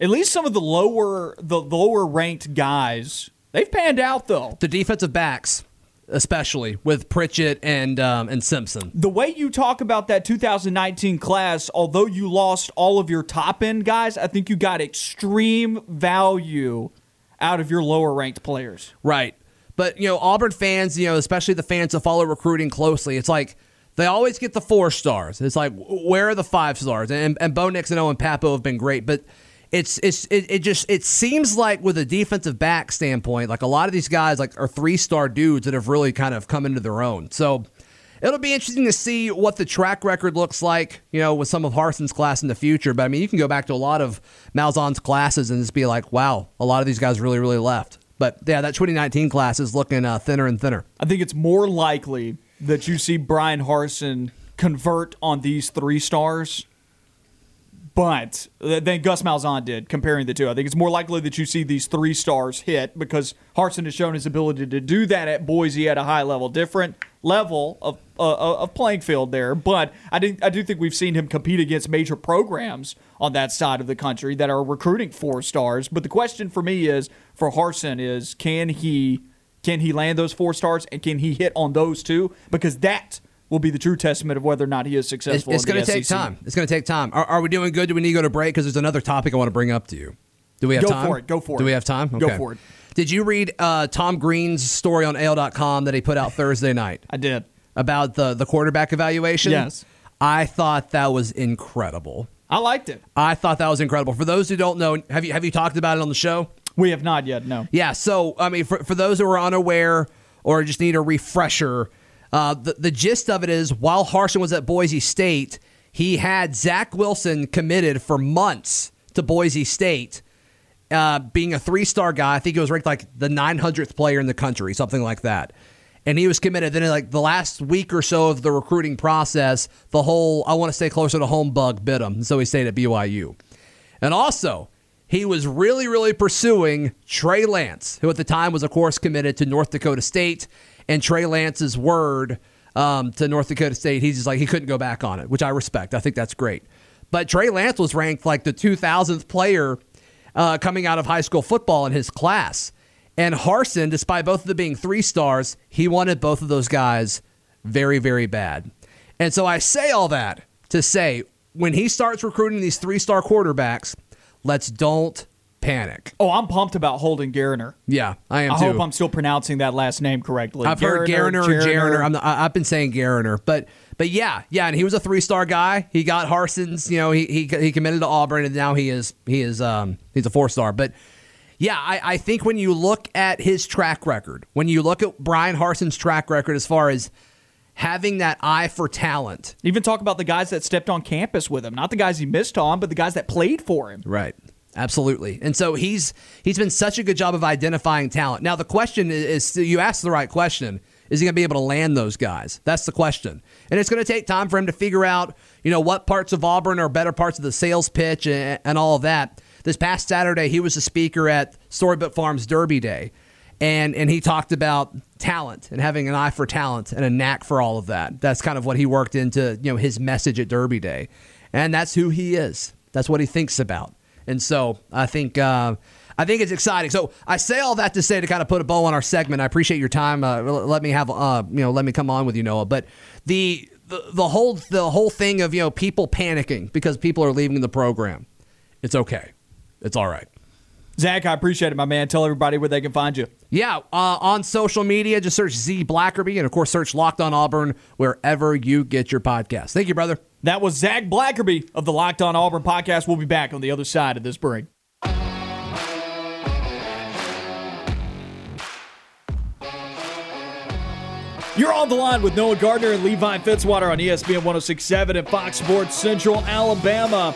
B: At least some of the lower the lower ranked guys, they've panned out though.
D: The defensive backs, especially with Pritchett and um, and Simpson.
B: The way you talk about that 2019 class, although you lost all of your top end guys, I think you got extreme value out of your lower ranked players.
D: Right. But, you know, Auburn fans, you know, especially the fans that follow recruiting closely, it's like they always get the four stars. It's like, where are the five stars? And, and Bo Nix and Owen Pappoe have been great. But it's it's it, it just it seems like with a defensive back standpoint, like a lot of these guys like are three star dudes that have really kind of come into their own. So it'll be interesting to see what the track record looks like, you know, with some of Harsin's class in the future. But I mean, you can go back to a lot of Malzahn's classes and just be like, wow, a lot of these guys really, really left. But yeah, that 2019 class is looking uh, thinner and thinner.
B: I think it's more likely that you see Brian Harsin convert on these three stars, but than Gus Malzahn did comparing the two. I think it's more likely that you see these three stars hit because Harsin has shown his ability to do that at Boise at a high level. Different level of uh, of playing field there, but I do I do think we've seen him compete against major programs on that side of the country that are recruiting four stars. But the question for me is for Harsin is can he can he land those four stars and can he hit on those two? Because that will be the true testament of whether or not he is successful.
D: It's, it's
B: going
D: to take time. It's going to take time. Are, are, we doing good? Do we need to go to break? Because there's another topic I want to bring up to you. Do we have
B: go
D: time?
B: Go for it. Go for it.
D: Do we have time?
B: Okay. Go for it.
D: Did you read uh, Tom Green's story on AL.com that he put out Thursday night?
B: I did.
D: About the, the quarterback evaluation?
B: Yes.
D: I thought that was incredible.
B: I liked it.
D: I thought that was incredible. For those who don't know, have you have you talked about it on the show?
B: We have not yet. No.
D: Yeah. So I mean, for for those who are unaware or just need a refresher, uh, the the gist of it is while Harsin was at Boise State, he had Zach Wilson committed for months to Boise State. Uh, being a three star guy, I think he was ranked like the 900th player in the country, something like that and he was committed. Then, like the last week or so of the recruiting process, the whole I want to stay closer to home bug bit him, so he stayed at BYU. And also, he was really, really pursuing Trey Lance, who at the time was, of course, committed to North Dakota State. And Trey Lance's word um, to North Dakota State, he's just like he couldn't go back on it, which I respect. I think that's great. But Trey Lance was ranked like the 2000th player uh, coming out of high school football in his class. And Harsin, despite both of them being three stars, he wanted both of those guys very, very bad. And so I say all that to say when he starts recruiting these three star quarterbacks, let's don't panic.
B: Oh, I'm pumped about Holden Geriner.
D: Yeah, I am
B: I
D: too.
B: hope I'm still pronouncing that last name correctly.
D: I've heard Geriner or. I'm I've been saying Geriner, but but yeah, yeah, and he was a three star guy. He got Harsin's. you know, he, he he committed to Auburn, and now he is he is um he's a four star. But yeah, I, I think when you look at his track record, when you look at Brian Harsin's track record as far as having that eye for talent.
B: Even talk about the guys that stepped on campus with him, not the guys he missed on, but the guys that played for him.
D: Right. Absolutely. And so he's he's been such a good job of identifying talent. Now the question is, is you asked the right question. Is he going to be able to land those guys? That's the question. And it's going to take time for him to figure out, you know, what parts of Auburn are better parts of the sales pitch and, and all of that. This past Saturday, he was a speaker at Storybook Farms Derby Day, and and he talked about talent and having an eye for talent and a knack for all of that. That's kind of what he worked into, you know, his message at Derby Day, and that's who he is. That's what he thinks about. And so I think. Uh, I think it's exciting. So I say all that to say to kind of put a bow on our segment. I appreciate your time. Uh, let me have, uh, you know, let me come on with you, Noah. But the, the the whole the whole thing of you know people panicking because people are leaving the program, it's okay. It's all right.
B: Zac, I appreciate it, my man. Tell everybody where they can find you.
D: Yeah, uh, on social media, just search Z Blackerby and, of course, search Locked On Auburn wherever you get your podcast. Thank you, brother.
B: That was Zac Blackerby of the Locked On Auburn podcast. We'll be back on the other side of this break. You're on the line with Noah Gardner and Levi Fitzwater on ESPN 1067 and Fox Sports Central Alabama.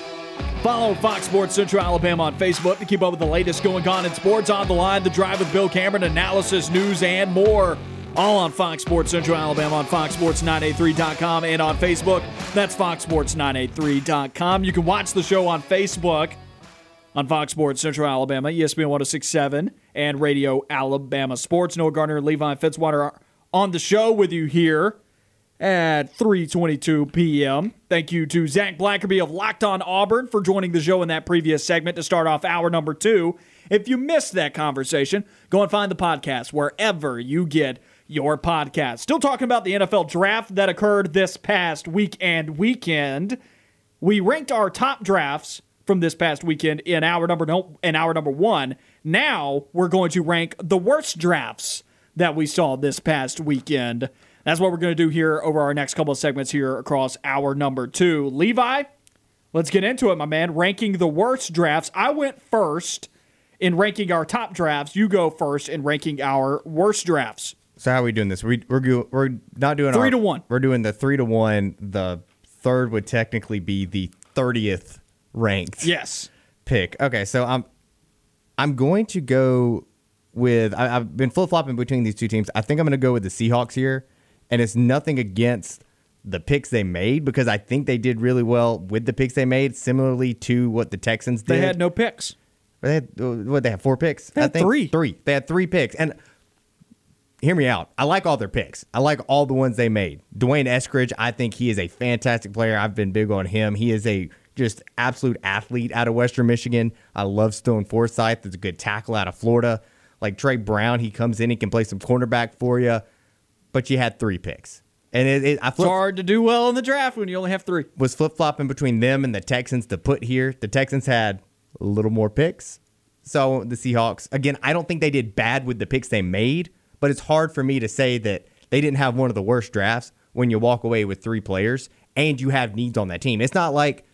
B: Follow Fox Sports Central Alabama on Facebook to keep up with the latest going on in sports on the line, the drive with Bill Cameron, analysis, news, and more. all on Fox Sports Central Alabama on foxsports983.com and on Facebook. That's foxsports983.com. You can watch the show on Facebook on Fox Sports Central Alabama, ESPN 1067, and Radio Alabama Sports. Noah Gardner and Levi Fitzwater are on the show with you here at 3:22 p.m. Thank you to Zac Blackerby of Locked On Auburn for joining the show in that previous segment to start off hour number two. If you missed that conversation, go and find the podcast wherever you get your podcast. Still talking about the NFL draft that occurred this past week and weekend. We ranked our top drafts from this past weekend in hour number no, in hour number one. Now we're going to rank the worst drafts that we saw this past weekend. That's what we're going to do here over our next couple of segments here across our number two. Levi, let's get into it, my man. Ranking the worst drafts. I went first in ranking our top drafts. You go first in ranking our worst drafts.
C: So how are we doing this? We, we're we're not doing
B: Three
C: our-
B: to one.
C: We're doing the three to one. The third would technically be the thirtieth ranked
B: Yes.
C: pick. Okay, so I'm I'm going to go with I, I've been flip flopping between these two teams. I think I'm going to go with the Seahawks here, and it's nothing against the picks they made because I think they did really well with the picks they made, similarly to what the Texans did.
B: They had no picks.
C: They had what they had four picks.
B: They had
C: I think
B: three.
C: Three. They had three picks. And hear me out. I like all their picks. I like all the ones they made. D'Wayne Eskridge, I think he is a fantastic player. I've been big on him. He is a just absolute athlete out of Western Michigan. I love Stone Forsythe. That's a good tackle out of Florida. Like Tre Brown, he comes in, he can play some cornerback for you. But you had three picks. And it, it I
B: It's hard to do well in the draft when you only have three.
C: was flip flopping between them and the Texans to put here. The Texans had a little more picks. So the Seahawks, again, I don't think they did bad with the picks they made, but it's hard for me to say that they didn't have one of the worst drafts when you walk away with three players and you have needs on that team. It's not like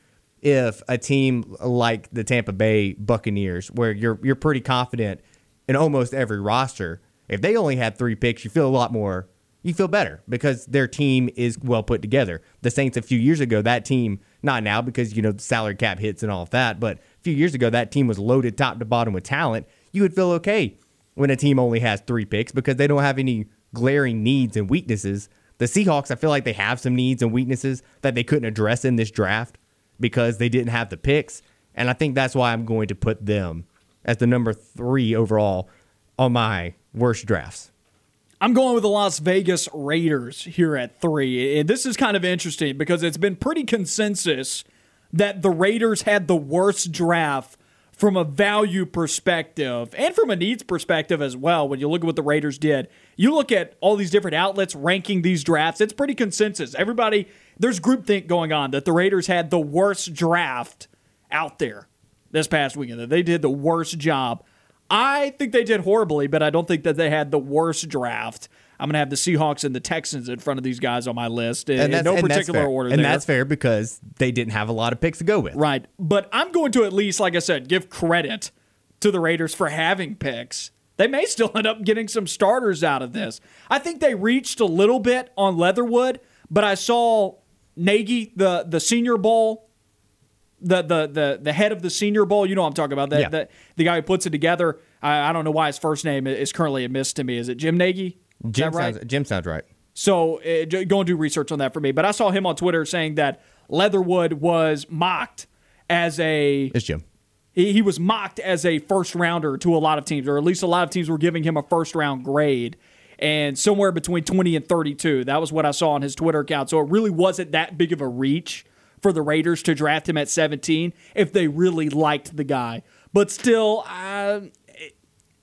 C: if a team like the Tampa Bay Buccaneers, where you're you're pretty confident in almost every roster, if they only had three picks, you feel a lot more you feel better because their team is well put together. The Saints a few years ago, that team, not now because you know the salary cap hits and all of that, but a few years ago that team was loaded top to bottom with talent. You would feel okay when a team only has three picks because they don't have any glaring needs and weaknesses. The Seahawks, I feel like they have some needs and weaknesses that they couldn't address in this draft because they didn't have the picks. And I think that's why I'm going to put them as the number three overall on my worst drafts.
B: I'm going with the Las Vegas Raiders here at three. This is kind of interesting because it's been pretty consensus that the Raiders had the worst draft from a value perspective and from a needs perspective as well. When you look at what the Raiders did, you look at all these different outlets ranking these drafts, it's pretty consensus. Everybody, there's groupthink going on that the Raiders had the worst draft out there this past weekend, that they did the worst job. I think they did horribly, but I don't think that they had the worst draft. I'm going to have the Seahawks and the Texans in front of these guys on my list in, in no
C: and
B: particular order.
C: And
B: there.
C: that's fair because they didn't have a lot of picks to go with.
B: Right. But I'm going to at least, like I said, give credit to the Raiders for having picks. They may still end up getting some starters out of this. I think they reached a little bit on Leatherwood, but I saw Nagy, the the Senior Bowl, the the the the head of the Senior Bowl. You know what I'm talking about. The,
C: Yeah.
B: the, the guy who puts it together. I, I don't know why his first name is currently a miss to me. Is it Jim Nagy? Is
C: Jim
B: that right?
C: sounds Jim sounds right.
B: So uh, go and do research on that for me. But I saw him on Twitter saying that Leatherwood was mocked as a
C: It's Jim.
B: he, he was mocked as a first rounder to a lot of teams, or at least a lot of teams were giving him a first round grade. And somewhere between 20 and 32. That was what I saw on his Twitter account. So it really wasn't that big of a reach for the Raiders to draft him at 17 if they really liked the guy. But still, uh,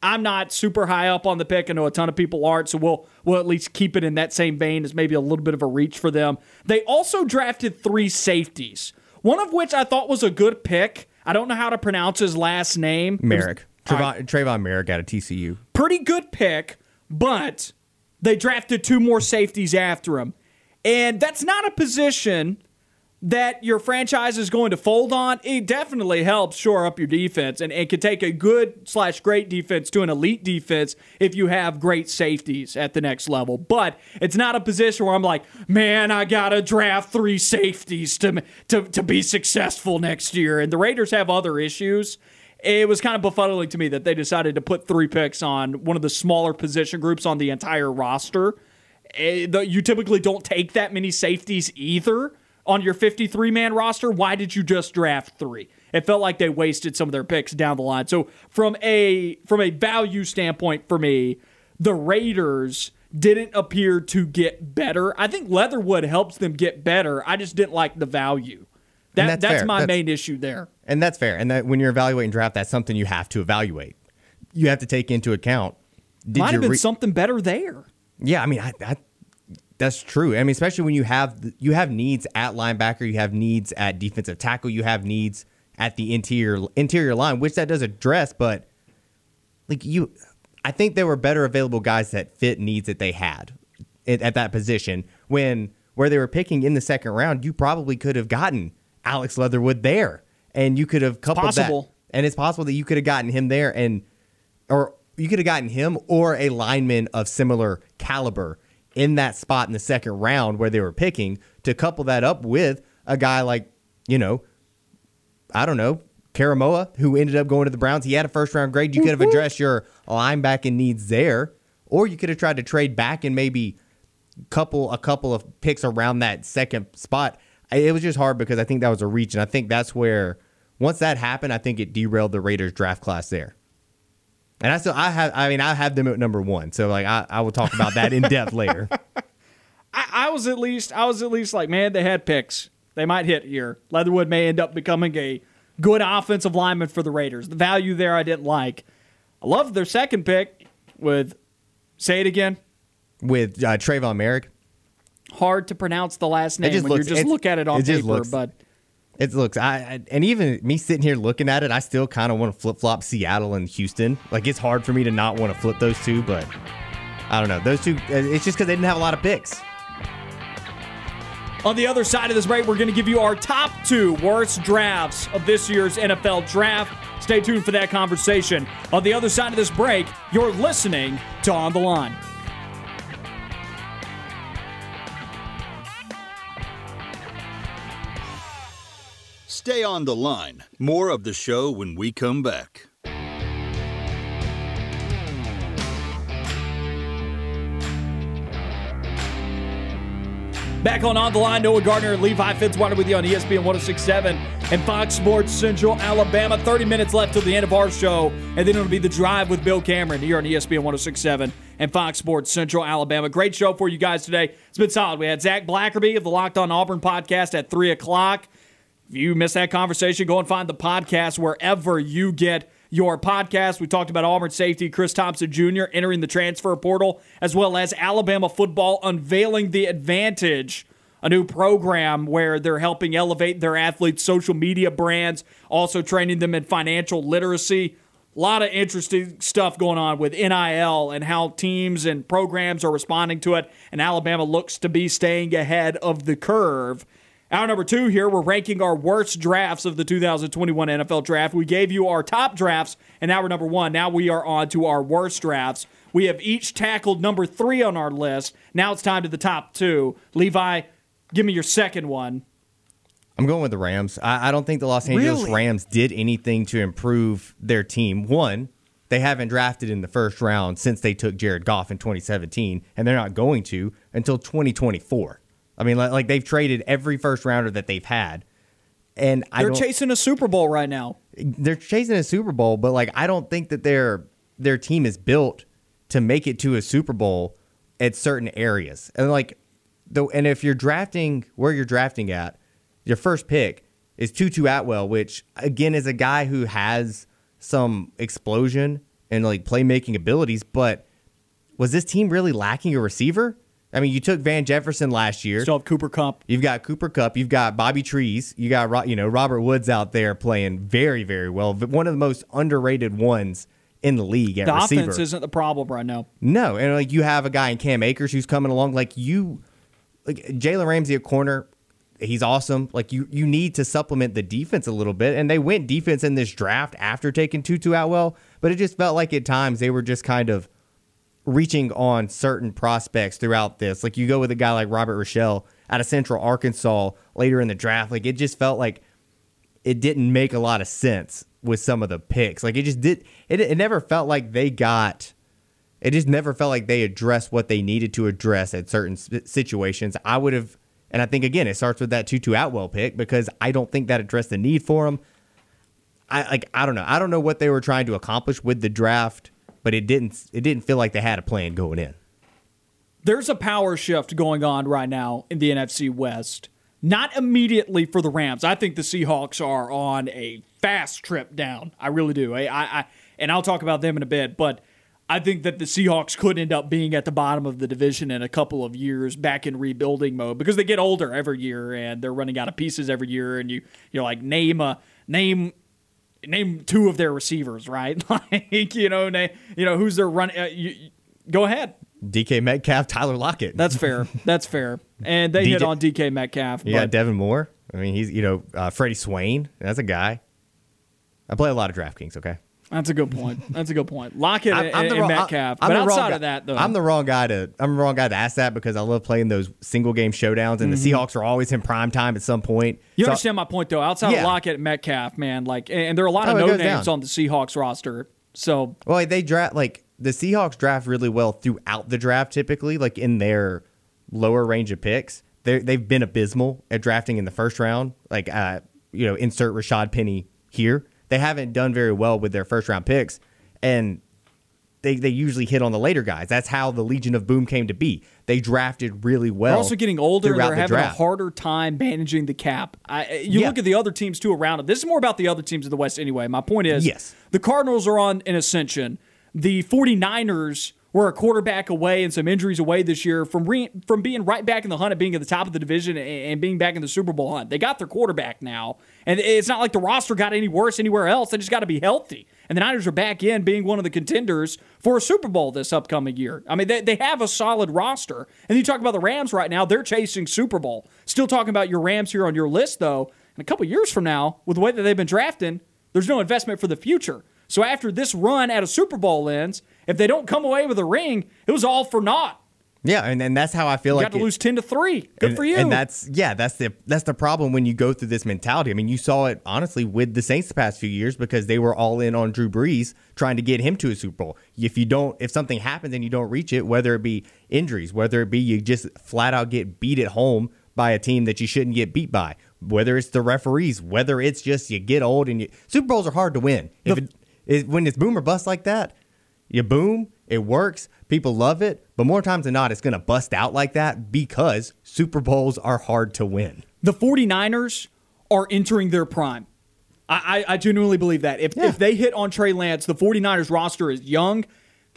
B: I'm not super high up on the pick. I know a ton of people aren't, so we'll we'll at least keep it in that same vein as maybe a little bit of a reach for them. They also drafted three safeties, one of which I thought was a good pick. I don't know how to pronounce his last name. Was- Moehrig.
C: Tre'von,
B: right,
C: Tre'von Moehrig out of TCU.
B: pretty good pick, but they drafted two more safeties after him. And that's not a position that your franchise is going to fold on. It definitely helps shore up your defense and it can take a good slash great defense to an elite defense if you have great safeties at the next level. But it's not a position where I'm like, man, I gotta draft three safeties to to, to be successful next year. And the Raiders have other issues. it was kind of befuddling to me that they decided to put three picks on one of the smaller position groups on the entire roster. Eh, You typically don't take that many safeties either on your 53 man roster. Why did you just draft three? It felt like they wasted some of their picks down the line. So from a from a value standpoint for me, the Raiders didn't appear to get better. I think Leatherwood helps them get better. I just didn't like the value. That,
C: And
B: that's
C: that's
B: my
C: That's-
B: main issue there.
C: And that's fair. And that when you're evaluating draft, that's something you have to evaluate. You have to take into account. Did
B: Might
C: you
B: have been
C: re-
B: something better there.
C: Yeah, I mean, I, I, that's true. I mean, especially when you have you have needs at linebacker, you have needs at defensive tackle, you have needs at the interior interior line, which that does address. But like you, I think there were better available guys that fit needs that they had at, at that position. When where they were picking in the second round, you probably could have gotten Alex Leatherwood there, and you could have coupled
B: possible.
C: that. And it's possible that you could have gotten him there, and or you could have gotten him or a lineman of similar caliber in that spot in the second round where they were picking to couple that up with a guy like, you know, I don't know, Koramoah, who ended up going to the Browns. He had a first round grade. You could have mm-hmm. addressed your linebacking needs there, or you could have tried to trade back and maybe couple a couple of picks around that second spot. It was just hard because I think that was a reach, and I think that's where once that happened, I think it derailed the Raiders draft class there. And I still I have I mean I have them at number one, so like I, I will talk about that in depth (laughs) later.
B: I, I was at least I was at least like, man, they had picks. They might hit here. Leatherwood may end up becoming a good offensive lineman for the Raiders. The value there I didn't like. I loved their second pick with say it again.
C: With uh, Tre'von Moehrig,
B: Hard to pronounce the last name
C: just
B: when
C: looks-
B: you just look at it on
C: it
B: paper,
C: looks-
B: but
C: it looks I, I and even me sitting here looking at it, I still kind of want to flip flop Seattle and Houston. Like it's hard for me to not want to flip those two, but I don't know those two. Uh, it's just because they didn't have a lot of picks.
B: On the other side of this break, we're going to give you our top two worst drafts of this year's NFL draft. Stay tuned for that conversation. On the other side of this break, you're listening to On the Line.
A: Stay on the line. More of the show when we come back.
B: Back on On the Line, Noah Gardner and Levi Fitzwater with you on ESPN 1067 and Fox Sports Central Alabama. 30 minutes left till the end of our show, and then it'll be the drive with Bill Cameron here on ESPN 1067 and Fox Sports Central Alabama. Great show for you guys today. It's been solid. We had Zac Blackerby of the Locked On Auburn podcast at 3 o'clock. If you missed that conversation, go and find the podcast wherever you get your podcast. We talked about Auburn safety Chris Thompson Jr. entering the transfer portal, as well as Alabama football unveiling the advantage, a new program where they're helping elevate their athletes' social media brands, also training them in financial literacy. A lot of interesting stuff going on with NIL and how teams and programs are responding to it. And Alabama looks to be staying ahead of the curve. Hour number two here, we're ranking our worst drafts of the 2021 NFL draft. We gave you our top drafts in hour number one. Now we are on to our worst drafts. We have each tackled number three on our list. Now it's time to the top two. Levi, give me your second one.
C: I'm going with the Rams. I, I don't think the Los Angeles
B: Really?
C: Rams did anything to improve their team. One, they haven't drafted in the first round since they took Jared Goff in 2017, and they're not going to until 2024. I mean, like, like they've traded every first rounder that they've had, and I
B: They're chasing a Super Bowl right now.
C: they're chasing a Super Bowl, but like I don't think that their their team is built to make it to a Super Bowl at certain areas. And like the and if you're drafting where you're drafting at, your first pick is Tutu Atwell, which again is a guy who has some explosion and like playmaking abilities, but was this team really lacking a receiver? I mean, you took Van Jefferson last year.
B: Still have Cooper Kupp.
C: You've got Cooper Kupp. You've got Bobby Trees. You got you know Robert Woods out there playing very very well. One of the most underrated ones in the league at
B: The
C: receiver.
B: offense isn't the problem right now.
C: no, and like you have a guy in Cam Akers who's coming along. Like you, like Jalen Ramsey at corner. He's awesome. Like you, you need to supplement the defense a little bit, and they went defense in this draft after taking Tutu well, But it just felt like at times they were just kind of reaching on certain prospects throughout this. Like you go with a guy like Robert Rochell out of Central Arkansas later in the draft. Like it just felt like it didn't make a lot of sense with some of the picks. Like it just did. It it never felt like they got. It just never felt like they addressed what they needed to address at certain situations. I would have, and I think again, it starts with that Tutu Atwell pick because I don't think that addressed the need for him. I like I don't know. I don't know what they were trying to accomplish with the draft, but it didn't. It didn't feel like they had a plan going in.
B: There's a power shift going on right now in the NFC West. Not immediately for the Rams. I think the Seahawks are on a fast trip down. I really do. I, I, I and I'll talk about them in a bit, but I think that the Seahawks could end up being at the bottom of the division in a couple of years back in rebuilding mode because they get older every year and they're running out of pieces every year and you you're like name a name name two of their receivers, right? (laughs) like you know, name, you know who's their run. Uh, you, you- go ahead.
C: DK Metcalf, Tyler Lockett.
B: That's fair. (laughs) That's fair. And they hit on DK Metcalf. But
C: Devin Moore. I mean, he's you know uh, Freddie Swain. That's a guy. I play a lot of DraftKings. Okay,
B: that's a good point. That's a good point. Lockett and, and
C: wrong-
B: Metcalf.
C: I'm
B: but outside
C: guy-
B: of that, though,
C: I'm the wrong guy to. I'm the wrong guy to ask that because I love playing those single game showdowns, and the Seahawks are always in prime time at some point.
B: Mm-hmm. you
C: So-
B: understand my point, though. Outside
C: Yeah.
B: of Lockett and Metcalf, man, like, and, there are a lot of
C: Oh,
B: no names
C: down.
B: on the Seahawks roster. So
C: Well, they draft like the Seahawks draft really well throughout the draft. Typically, like in their lower range of picks, they they've been abysmal at drafting in the first round. Like, uh, you know, insert Rashaad Penny here. They haven't done very well with their first round picks, and they they usually hit on the later guys. That's how the Legion of Boom came to be. They drafted really well.
B: they're also getting older and they're
C: the
B: having a harder time managing the cap. I, you
C: Yeah.
B: look at the other teams too around it. This is more about the other teams in the West anyway. My point is
C: Yes.
B: the Cardinals are on an ascension. The 49ers were a quarterback away and some injuries away this year from re- from being right back in the hunt of being at the top of the division and, and being back in the Super Bowl hunt. They got their quarterback now. And it's not like the roster got any worse anywhere else. They just got to be healthy. And the Niners are back in being one of the contenders for a Super Bowl this upcoming year. I mean, they, they have a solid roster. And you talk about the Rams right now, they're chasing Super Bowl. Still talking about your Rams here on your list, though. In a couple years from now, with the way that they've been drafting, there's no investment for the future. So after this run at a Super Bowl ends, if they don't come away with a ring, it was all for naught.
C: Yeah, and, and that's how I feel like.
B: You
C: like
B: got to
C: it-
B: lose ten to three. Good
C: and,
B: for you.
C: And that's yeah, that's the that's the problem when you go through this mentality. I mean, you saw it honestly with the Saints the past few years because they were all in on Drew Brees trying to get him to a Super Bowl. If you don't, if something happens and you don't reach it, whether it be injuries, whether it be you just flat out get beat at home by a team that you shouldn't get beat by, whether it's the referees, whether it's just you get old and you Super Bowls are hard to win. If it, it, when it's boom or bust like that, you boom, it works, people love it, but more times than not, it's going to bust out like that because Super Bowls are hard to win.
B: the 49ers are entering their prime. I, I, I genuinely believe that. If,
C: Yeah.
B: if they hit on Trey Lance, the 49ers roster is young.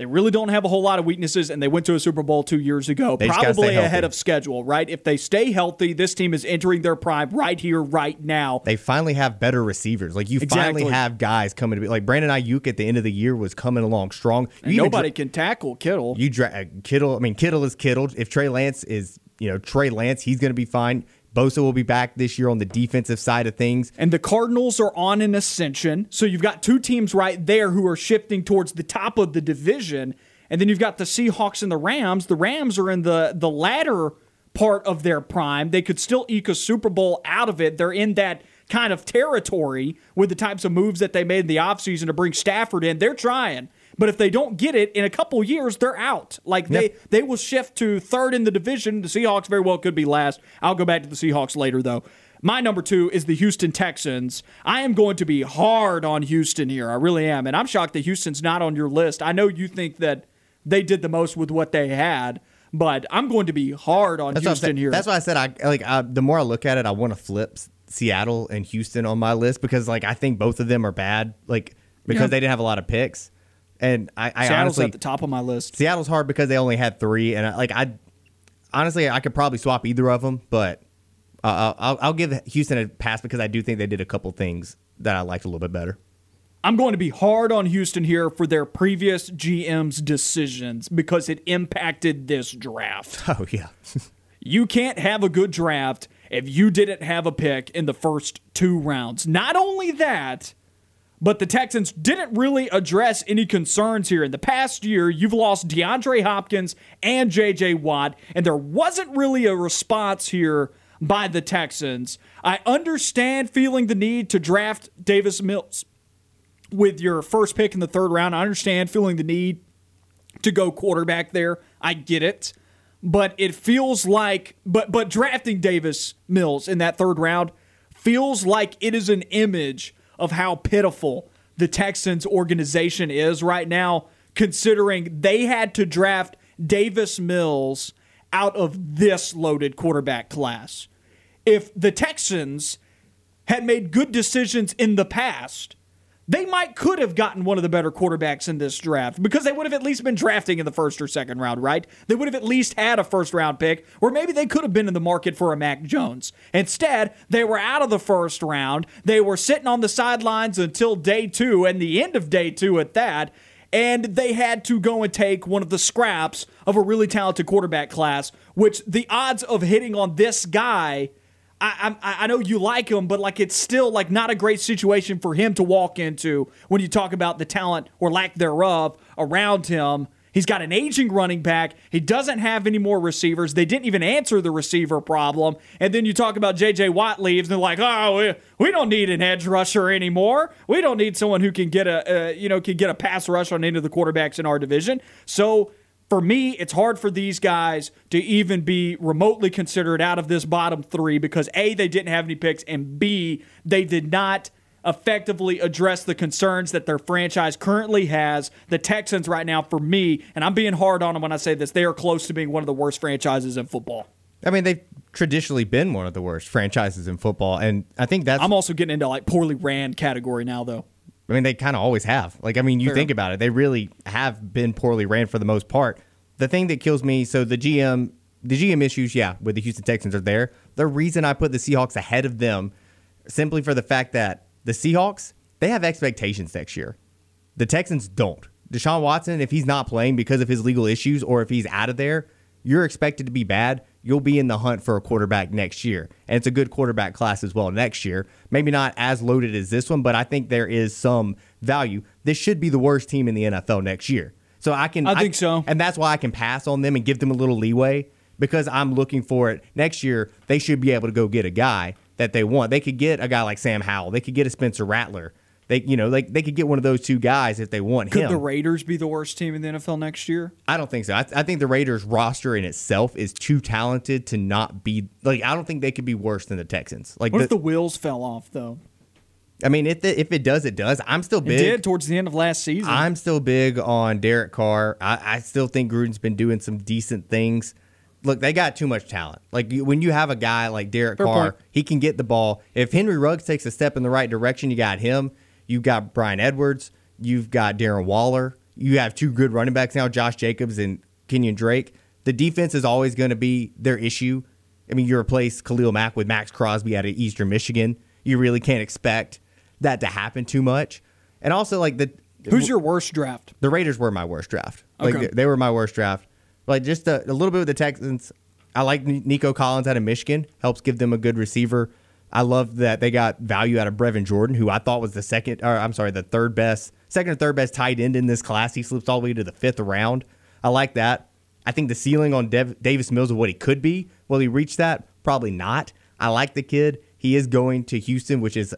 B: They really don't have a whole lot of weaknesses, and they went to a Super Bowl two years ago,
C: They
B: probably ahead of schedule, right? If they stay healthy, this team is entering their prime right here, right now.
C: They finally have better receivers. Like you
B: Exactly.
C: finally have guys coming to be like Brandon Aiyuk at the end of the year was coming along strong.
B: Nobody
C: dra-
B: can tackle Kittle.
C: you dra- uh, Kittle. I mean, Kittle is Kittle. If Trey Lance is, you know, Trey Lance, he's going to be fine. Bosa will be back this year on the defensive side of things.
B: And the Cardinals are on an ascension. So you've got two teams right there who are shifting towards the top of the division. And then you've got the Seahawks and the Rams. The Rams are in the, the latter part of their prime. They could still eke a Super Bowl out of it. They're in that kind of territory with the types of moves that they made in the offseason to bring Stafford in. They're trying. But if they don't get it in a couple years, they're out. Like they,
C: Yep.
B: they will shift to third in the division. The Seahawks very well could be last. I'll go back to the Seahawks later, though. My number two is the Houston Texans. I am going to be hard on Houston here. I really am. And I'm shocked that Houston's not on your list. I know you think that they did the most with what they had, but I'm going to be hard on
C: That's
B: Houston here.
C: That's why I said I like. I, the more I look at it, I want to flip Seattle and Houston on my list because like I think both of them are bad. Like because
B: Yeah.
C: they didn't have a lot of picks, and I, I
B: Seattle's
C: honestly
B: at the top of my list.
C: Seattle's hard because they only had three, and I, like I honestly I could probably swap either of them, but uh, I'll, I'll give Houston a pass because I do think they did a couple things that I liked a little bit better.
B: I'm going to be hard on Houston here for their previous GM's decisions because it impacted this draft. (laughs)
C: Oh yeah, (laughs)
B: You can't have a good draft if you didn't have a pick in the first two rounds. Not only that, but the Texans didn't really address any concerns here. In the past year, you've lost DeAndre Hopkins and JJ Watt, and there wasn't really a response here by the Texans. I understand feeling the need to draft Davis Mills. with your first pick in the third round. I understand feeling the need to go quarterback there. I get it. But it feels like but but drafting Davis Mills in that third round feels like it is an image of how pitiful the Texans organization is right now considering they had to draft Davis Mills out of this loaded quarterback class. If the Texans had made good decisions in the past, they might could have gotten one of the better quarterbacks in this draft because they would have at least been drafting in the first or second round, right? They would have at least had a first round pick, or maybe they could have been in the market for a Mac Jones. Instead, they were out of the first round. They were sitting on the sidelines until day two, and the end of day two at that. And they had to go and take one of the scraps of a really talented quarterback class, which the odds of hitting on this guy I, I, know you like him, but like it's still like not a great situation for him to walk into when you talk about the talent or lack thereof around him. He's got an aging running back. He doesn't have any more receivers. They didn't even answer the receiver problem. And then you talk about J.J. Watt leaves, and they're like, "Oh, we, we don't need an edge rusher anymore. We don't need someone who can get a, uh, you know, can get a pass rush on of the quarterbacks in our division." So for me, it's hard for these guys to even be remotely considered out of this bottom three because A, they didn't have any picks, and B, they did not effectively address the concerns that their franchise currently has. The Texans, right now, for me, and I'm being hard on them when I say this, they are close to being one of the worst franchises in football.
C: I mean, they've traditionally been one of the worst franchises in football, and I think that's.
B: I'm also getting into like poorly ran category now, though.
C: I mean, they kind of always have. Like, I mean, you think about it, they really have been poorly ran for the most part. The thing that kills me, so the GM, the GM issues, yeah, with the Houston Texans are there. The reason I put the Seahawks ahead of them, simply for the fact that the Seahawks they have expectations next year. The Texans don't. Deshaun Watson, if he's not playing because of his legal issues or if he's out of there, you're expected to be bad. You'll be in the hunt for a quarterback next year. And it's a good quarterback class as well next year. Maybe not as loaded as this one, but I think there is some value. This should be the worst team in the NFL next year. So I can
B: I think so.
C: And that's why I can pass on them and give them a little leeway because I'm looking for it. Next year, they should be able to go get a guy that they want. They could get a guy like Sam Howell. They could get a Spencer Rattler. They, you know, like they could get one of those two guys if they want
B: Could
C: him.
B: the Raiders be the worst team in the NFL next year?
C: I don't think so. I, I think the Raiders roster in itself is too talented to not be like. I don't think they could be worse than the Texans. Like,
B: What
C: the,
B: if the wheels fell off though?
C: I mean, if the, if it does, it does. I'm still
B: It
C: big.
B: did towards the end of last season.
C: I'm still big on Derek Carr. I, I still think Gruden's been doing some decent things. Look, they got too much talent. Like when you have a guy like Derek
B: Fair
C: Carr,
B: point.
C: he can get the ball. If Henry Ruggs takes a step in the right direction, you got him. You've got Bryan Edwards. You've got Darren Waller. You have two good running backs now, Josh Jacobs and Kenyan Drake. The defense is always going to be their issue. I mean, you replace Khalil Mack with Maxx Crosby out of Eastern Michigan. You really can't expect that to happen too much. And also, like the
B: Who's your worst draft?
C: the Raiders were my worst draft. Like
B: Okay.
C: they, were my worst draft. Like just a, a little bit with the Texans. I like Nico Collins out of Michigan. Helps give them a good receiver. I love that they got value out of Brevin Jordan, who I thought was the second, or I'm sorry, the third best, second or third best tight end in this class. He slips all the way to the fifth round. I like that. I think the ceiling on Dev- Davis Mills of what he could be, will he reach that? Probably not. I like the kid. He is going to Houston, which is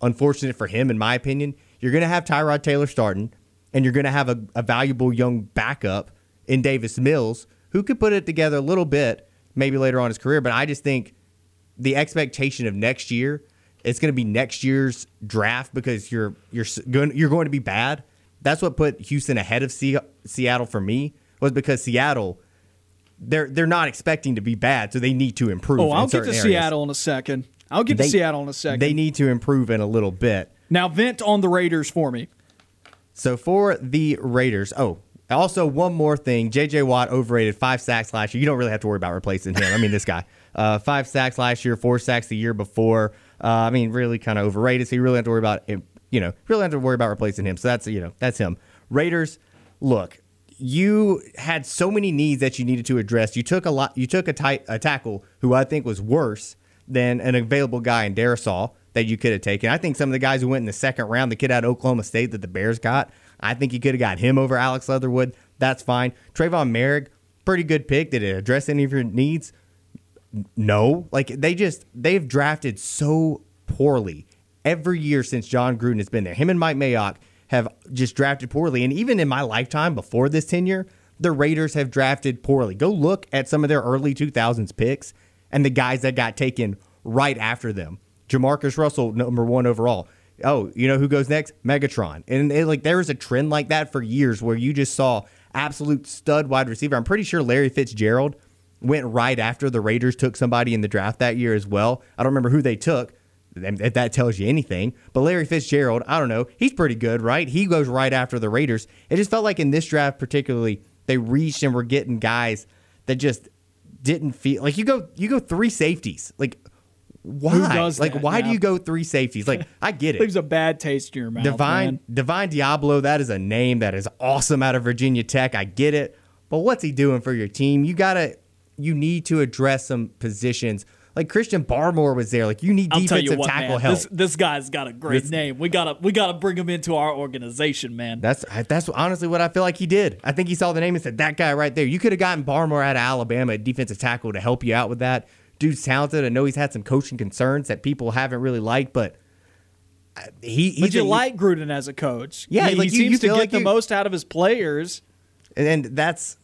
C: unfortunate for him, in my opinion. You're going to have Tyrod Taylor starting, and you're going to have a, a valuable young backup in Davis Mills who could put it together a little bit maybe later on in his career. But I just think the expectation of next year it's going to be next year's draft because you're you're going you're going to be bad. That's what put Houston ahead of Se- Seattle for me was because Seattle they're they're not expecting to be bad, so they need to improve.
B: Oh, I'll get to
C: areas.
B: Seattle in a second. I'll get
C: They-
B: to Seattle in a second.
C: They need to improve in a little bit.
B: now vent on the Raiders for me.
C: So for the Raiders, oh, also one more thing: J.J. Watt overrated five sacks last year. You don't really have to worry about replacing him. I mean, this guy, uh, five sacks last year, four sacks the year before. Uh, I mean, really kind of overrated. So you really have to worry about him. You know, really have to worry about replacing him. So that's you know that's him. Raiders, look, you had so many needs that you needed to address. You took a lot. You took a tight a tackle who I think was worse than an available guy in Darrisaw that you could have taken. I think some of the guys who went in the second round, the kid out of Oklahoma State that the Bears got, I think you could have got him over Alex Leatherwood. That's fine. Tre'von Moehrig, pretty good pick. Did it address any of your needs? No. Like they just they've drafted so poorly every year since Jon Gruden has been there. Him and Mike Mayock have just drafted poorly. And even in my lifetime before this tenure, the Raiders have drafted poorly. Go look at some of their early 2000s picks and the guys that got taken right after them. Jamarcus Russell, number one overall. Oh, you know who goes next? Megatron. And it, like there was a trend like that for years where you just saw absolute stud wide receiver. I'm pretty sure Larry Fitzgerald went right after the Raiders took somebody in the draft that year as well. I don't remember who they took. If that tells you anything. But Larry Fitzgerald, I don't know. He's pretty good, right? He goes right after the Raiders. It just felt like in this draft, particularly, they reached and were getting guys that just didn't feel like you go you go three safeties. Like why?
B: does
C: like why do you go three safeties? Like I get it.
B: Leaves a bad taste in your mouth.
C: Divine
B: man.
C: Divine Deablo, that is a name that is awesome out of Virginia Tech. I get it. But what's he doing for your team? You gotta you need to address some positions. Like Christian Barmore was there. Like you need
B: I'll tell
C: defensive
B: you what,
C: tackle
B: man.
C: help.
B: This, this guy's got a great
C: This-
B: name. We gotta we gotta bring him into our organization, man.
C: That's that's honestly what I feel like he did. I think he saw the name and said, "That guy right there." You could have gotten Barmore out of Alabama, a defensive tackle, to help you out with that. Dude's talented. I know he's had some coaching concerns that people haven't really liked, but uh, he. he he's
B: but you like Gruden as a coach.
C: Yeah,
B: he,
C: like
B: he
C: you-
B: seems
C: you
B: to get
C: like
B: the most out of his players.
C: and, and that's.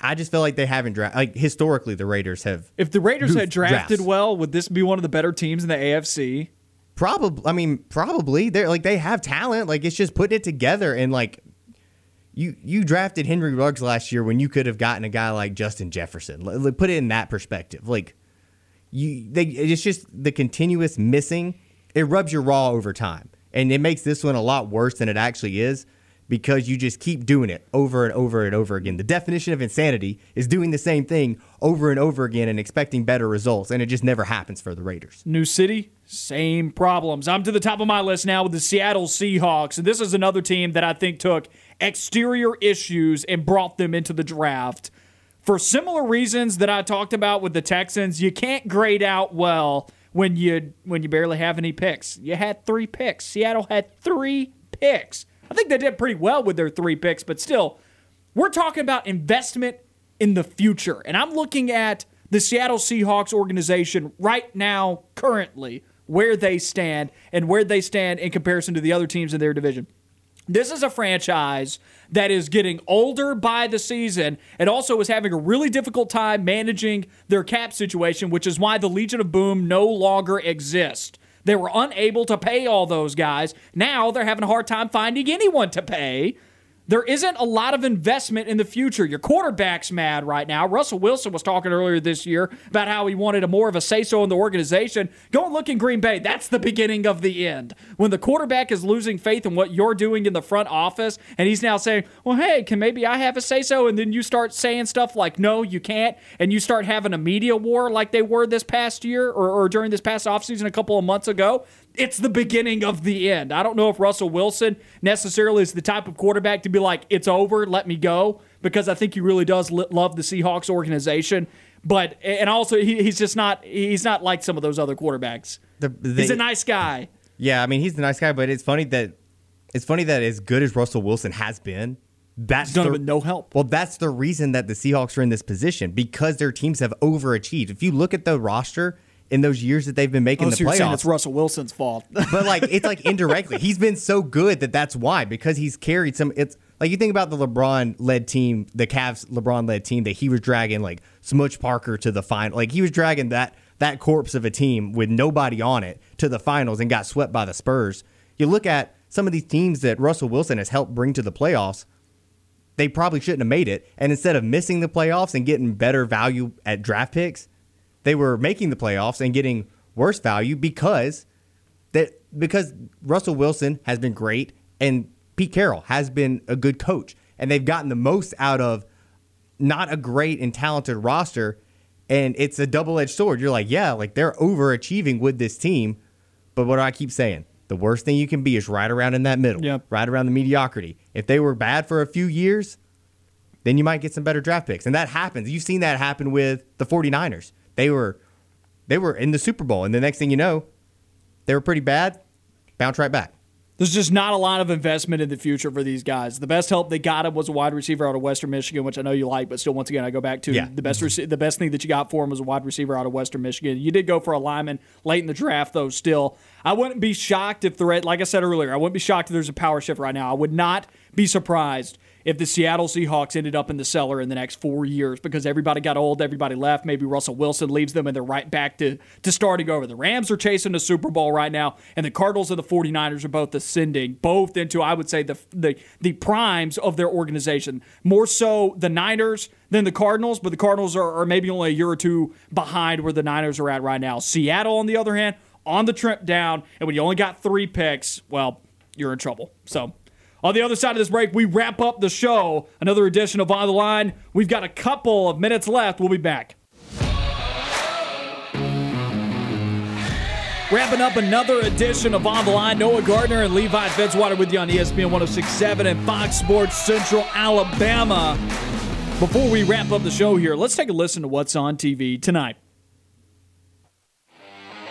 C: I just feel like they haven't drafted. Like historically, the Raiders have
B: If the Raiders had drafted
C: drafts.
B: well, would this be one of the better teams in the AFC?
C: Probably, I mean, probably they're like they have talent. Like it's just putting it together and like you you drafted Henry Ruggs last year when you could have gotten a guy like Justin Jefferson. L- like, put it in that perspective. Like you, they it's just the continuous missing. It rubs you raw over time, and it makes this one a lot worse than it actually is because you just keep doing it over and over and over again. The definition of insanity is doing the same thing over and over again and expecting better results, and it just never happens for the Raiders.
B: New City, same problems. I'm to the top of my list now with the Seattle Seahawks. And this is another team that I think took exterior issues and brought them into the draft. For similar reasons that I talked about with the Texans, you can't grade out well when you when you barely have any picks. You had 3 picks. Seattle had 3 picks. I think they did pretty well with their 3 picks, but still we're talking about investment in the future. And I'm looking at the Seattle Seahawks organization right now, currently, where they stand and where they stand in comparison to the other teams in their division. This is a franchise that is getting older by the season and also is having a really difficult time managing their cap situation, which is why the Legion of Boom no longer exists. They were unable to pay all those guys. Now they're having a hard time finding anyone to pay. There isn't a lot of investment in the future. Your quarterback's mad right now. Russell Wilson was talking earlier this year about how he wanted a more of a say so in the organization. Go and look in Green Bay. That's the beginning of the end. When the quarterback is losing faith in what you're doing in the front office, and he's now saying, Well, hey, can maybe I have a say so? And then you start saying stuff like, No, you can't. And you start having a media war like they were this past year or, or during this past offseason a couple of months ago it's the beginning of the end. I don't know if Russell Wilson necessarily is the type of quarterback to be like, it's over, let me go, because I think he really does li- love the Seahawks organization. But and also he, he's just not he's not like some of those other quarterbacks.
C: The- the-
B: he's a nice guy.
C: Yeah, I mean he's a nice guy, but it's funny that it's funny that as good as Russell Wilson has been, that's
B: He's done
C: the-
B: with no help.
C: Well, that's the reason that the Seahawks are in this position because their teams have overachieved. If you look at the roster in those years that they've been making
B: Oh,
C: the
B: so you're it's Russell Wilson's fault. (laughs)
C: but like it's like indirectly, he's been so good that that's why because he's carried some. It's like you think about the LeBron led team, the Cavs LeBron led team that he was dragging like Smush Parker to the final. Like he was dragging that that corpse of a team with nobody on it to the finals and got swept by the Spurs. You look at some of these teams that Russell Wilson has helped bring to the playoffs. They probably shouldn't have made it. And instead of missing the playoffs and getting better value at draft picks, they were making the playoffs and getting worse value because that because Russell Wilson has been great and Pete Carroll has been a good coach and they've gotten the most out of not a great and talented roster and it's a double-edged sword. You're like, yeah, like they're overachieving with this team, but what do I keep saying? The worst thing you can be is right around in that middle,
B: Yep.
C: right around the mediocrity. If they were bad for a few years, then you might get some better draft picks. And that happens. You've seen that happen with the 49ers. They were they were in the Super Bowl and the next thing you know, they were pretty bad, bounce right back.
B: There's just not a lot of investment in the future for these guys. The best help they got him was a wide receiver out of Western Michigan, which I know you like, but still, once again, I go back to
C: Yeah.
B: the best rece- the best thing that you got for him was a wide receiver out of Western Michigan. You did go for a lineman late in the draft, though. Still, I wouldn't be shocked if the red, like I said earlier, I wouldn't be shocked if there's a power shift right now. I would not be surprised if the Seattle Seahawks ended up in the cellar in the next four years because everybody got old, everybody left. Maybe Russell Wilson leaves them and they're right back to, to starting over. The Rams are chasing the Super Bowl right now, and the Cardinals and the 49ers are both ascending, both into, I would say, the, the, the primes of their organization. More so the Niners than the Cardinals, but the Cardinals are, are maybe only a year or two behind where the Niners are at right now. Seattle, on the other hand, on the trip down, and when you only got three picks, well, you're in trouble. So. On the other side of this break, we wrap up the show. Another edition of On the Line. We've got a couple of minutes left. We'll be back. Wrapping up another edition of On the Line. Noah Gardner and Levi Fitzwater with you on ESPN 1067 and Fox Sports Central Alabama. Before we wrap up the show here, let's take a listen to what's on TV tonight.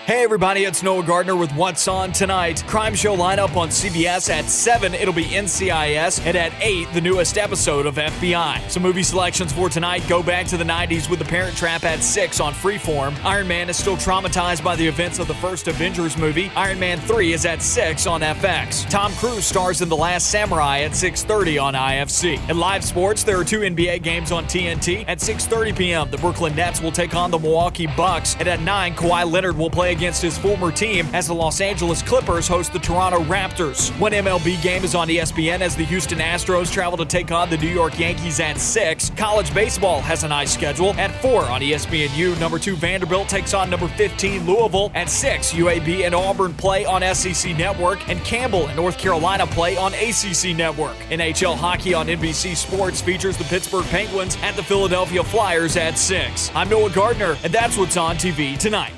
B: Hey everybody, it's Noah Gardner with What's On Tonight. Crime show lineup on CBS at 7, it'll be NCIS, and at 8, the newest episode of FBI. Some movie selections for tonight go back to the 90s with The Parent Trap at 6 on Freeform. Iron Man is still traumatized by the events of the first Avengers movie. Iron Man 3 is at 6 on FX. Tom Cruise stars in The Last Samurai at 6.30 on IFC. In live sports, there are two NBA games on TNT. At 6.30 p.m., the Brooklyn Nets will take on the Milwaukee Bucks, and at 9, Kawhi Leonard will play against his former team as the Los Angeles Clippers host the Toronto Raptors. One MLB game is on ESPN as the Houston Astros travel to take on the New York Yankees at 6. College baseball has a nice schedule. At 4 on ESPNU, number 2 Vanderbilt takes on number 15 Louisville. At 6, UAB and Auburn play on SEC Network, and Campbell and North Carolina play on ACC Network. NHL hockey on NBC Sports features the Pittsburgh Penguins at the Philadelphia Flyers at 6. I'm Noah Gardner, and that's what's on TV tonight.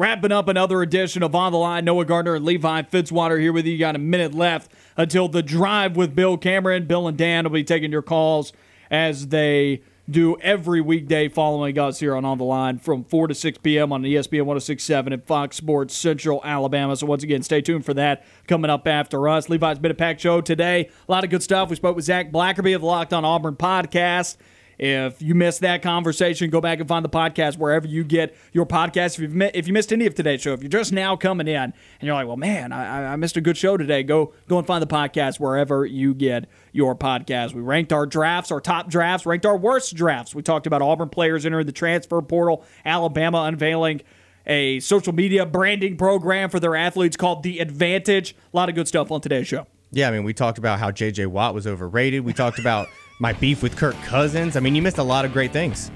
B: Wrapping up another edition of On the Line, Noah Gardner and Levi Fitzwater here with you. You got a minute left until the drive with Bill Cameron. Bill and Dan will be taking your calls as they do every weekday following us here on On the Line from 4 to 6 p.m. on ESPN 1067 and Fox Sports Central Alabama. So, once again, stay tuned for that coming up after us. Levi's been a packed show today. A lot of good stuff. We spoke with Zac Blackerby of the Locked on Auburn podcast. If you missed that conversation, go back and find the podcast wherever you get your podcast. If you've if you missed any of today's show, if you're just now coming in and you're like, well, man, I, I missed a good show today, go go and find the podcast wherever you get your podcast. We ranked our drafts, our top drafts, ranked our worst drafts. We talked about Auburn players entering the transfer portal, Alabama unveiling a social media branding program for their athletes called The Advantage. A lot of good stuff on today's show.
C: Yeah, I mean, we talked about how J.J. Watt was overrated. We talked about my beef with Kirk Cousins. I mean, you missed a lot of great things.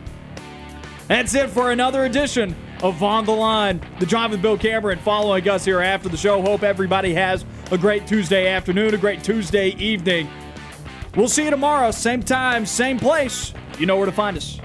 B: That's it for another edition of On the Line. The Drive with Bill Cameron following us here after the show. Hope everybody has a great Tuesday afternoon, a great Tuesday evening. We'll see you tomorrow, same time, same place. You know where to find us.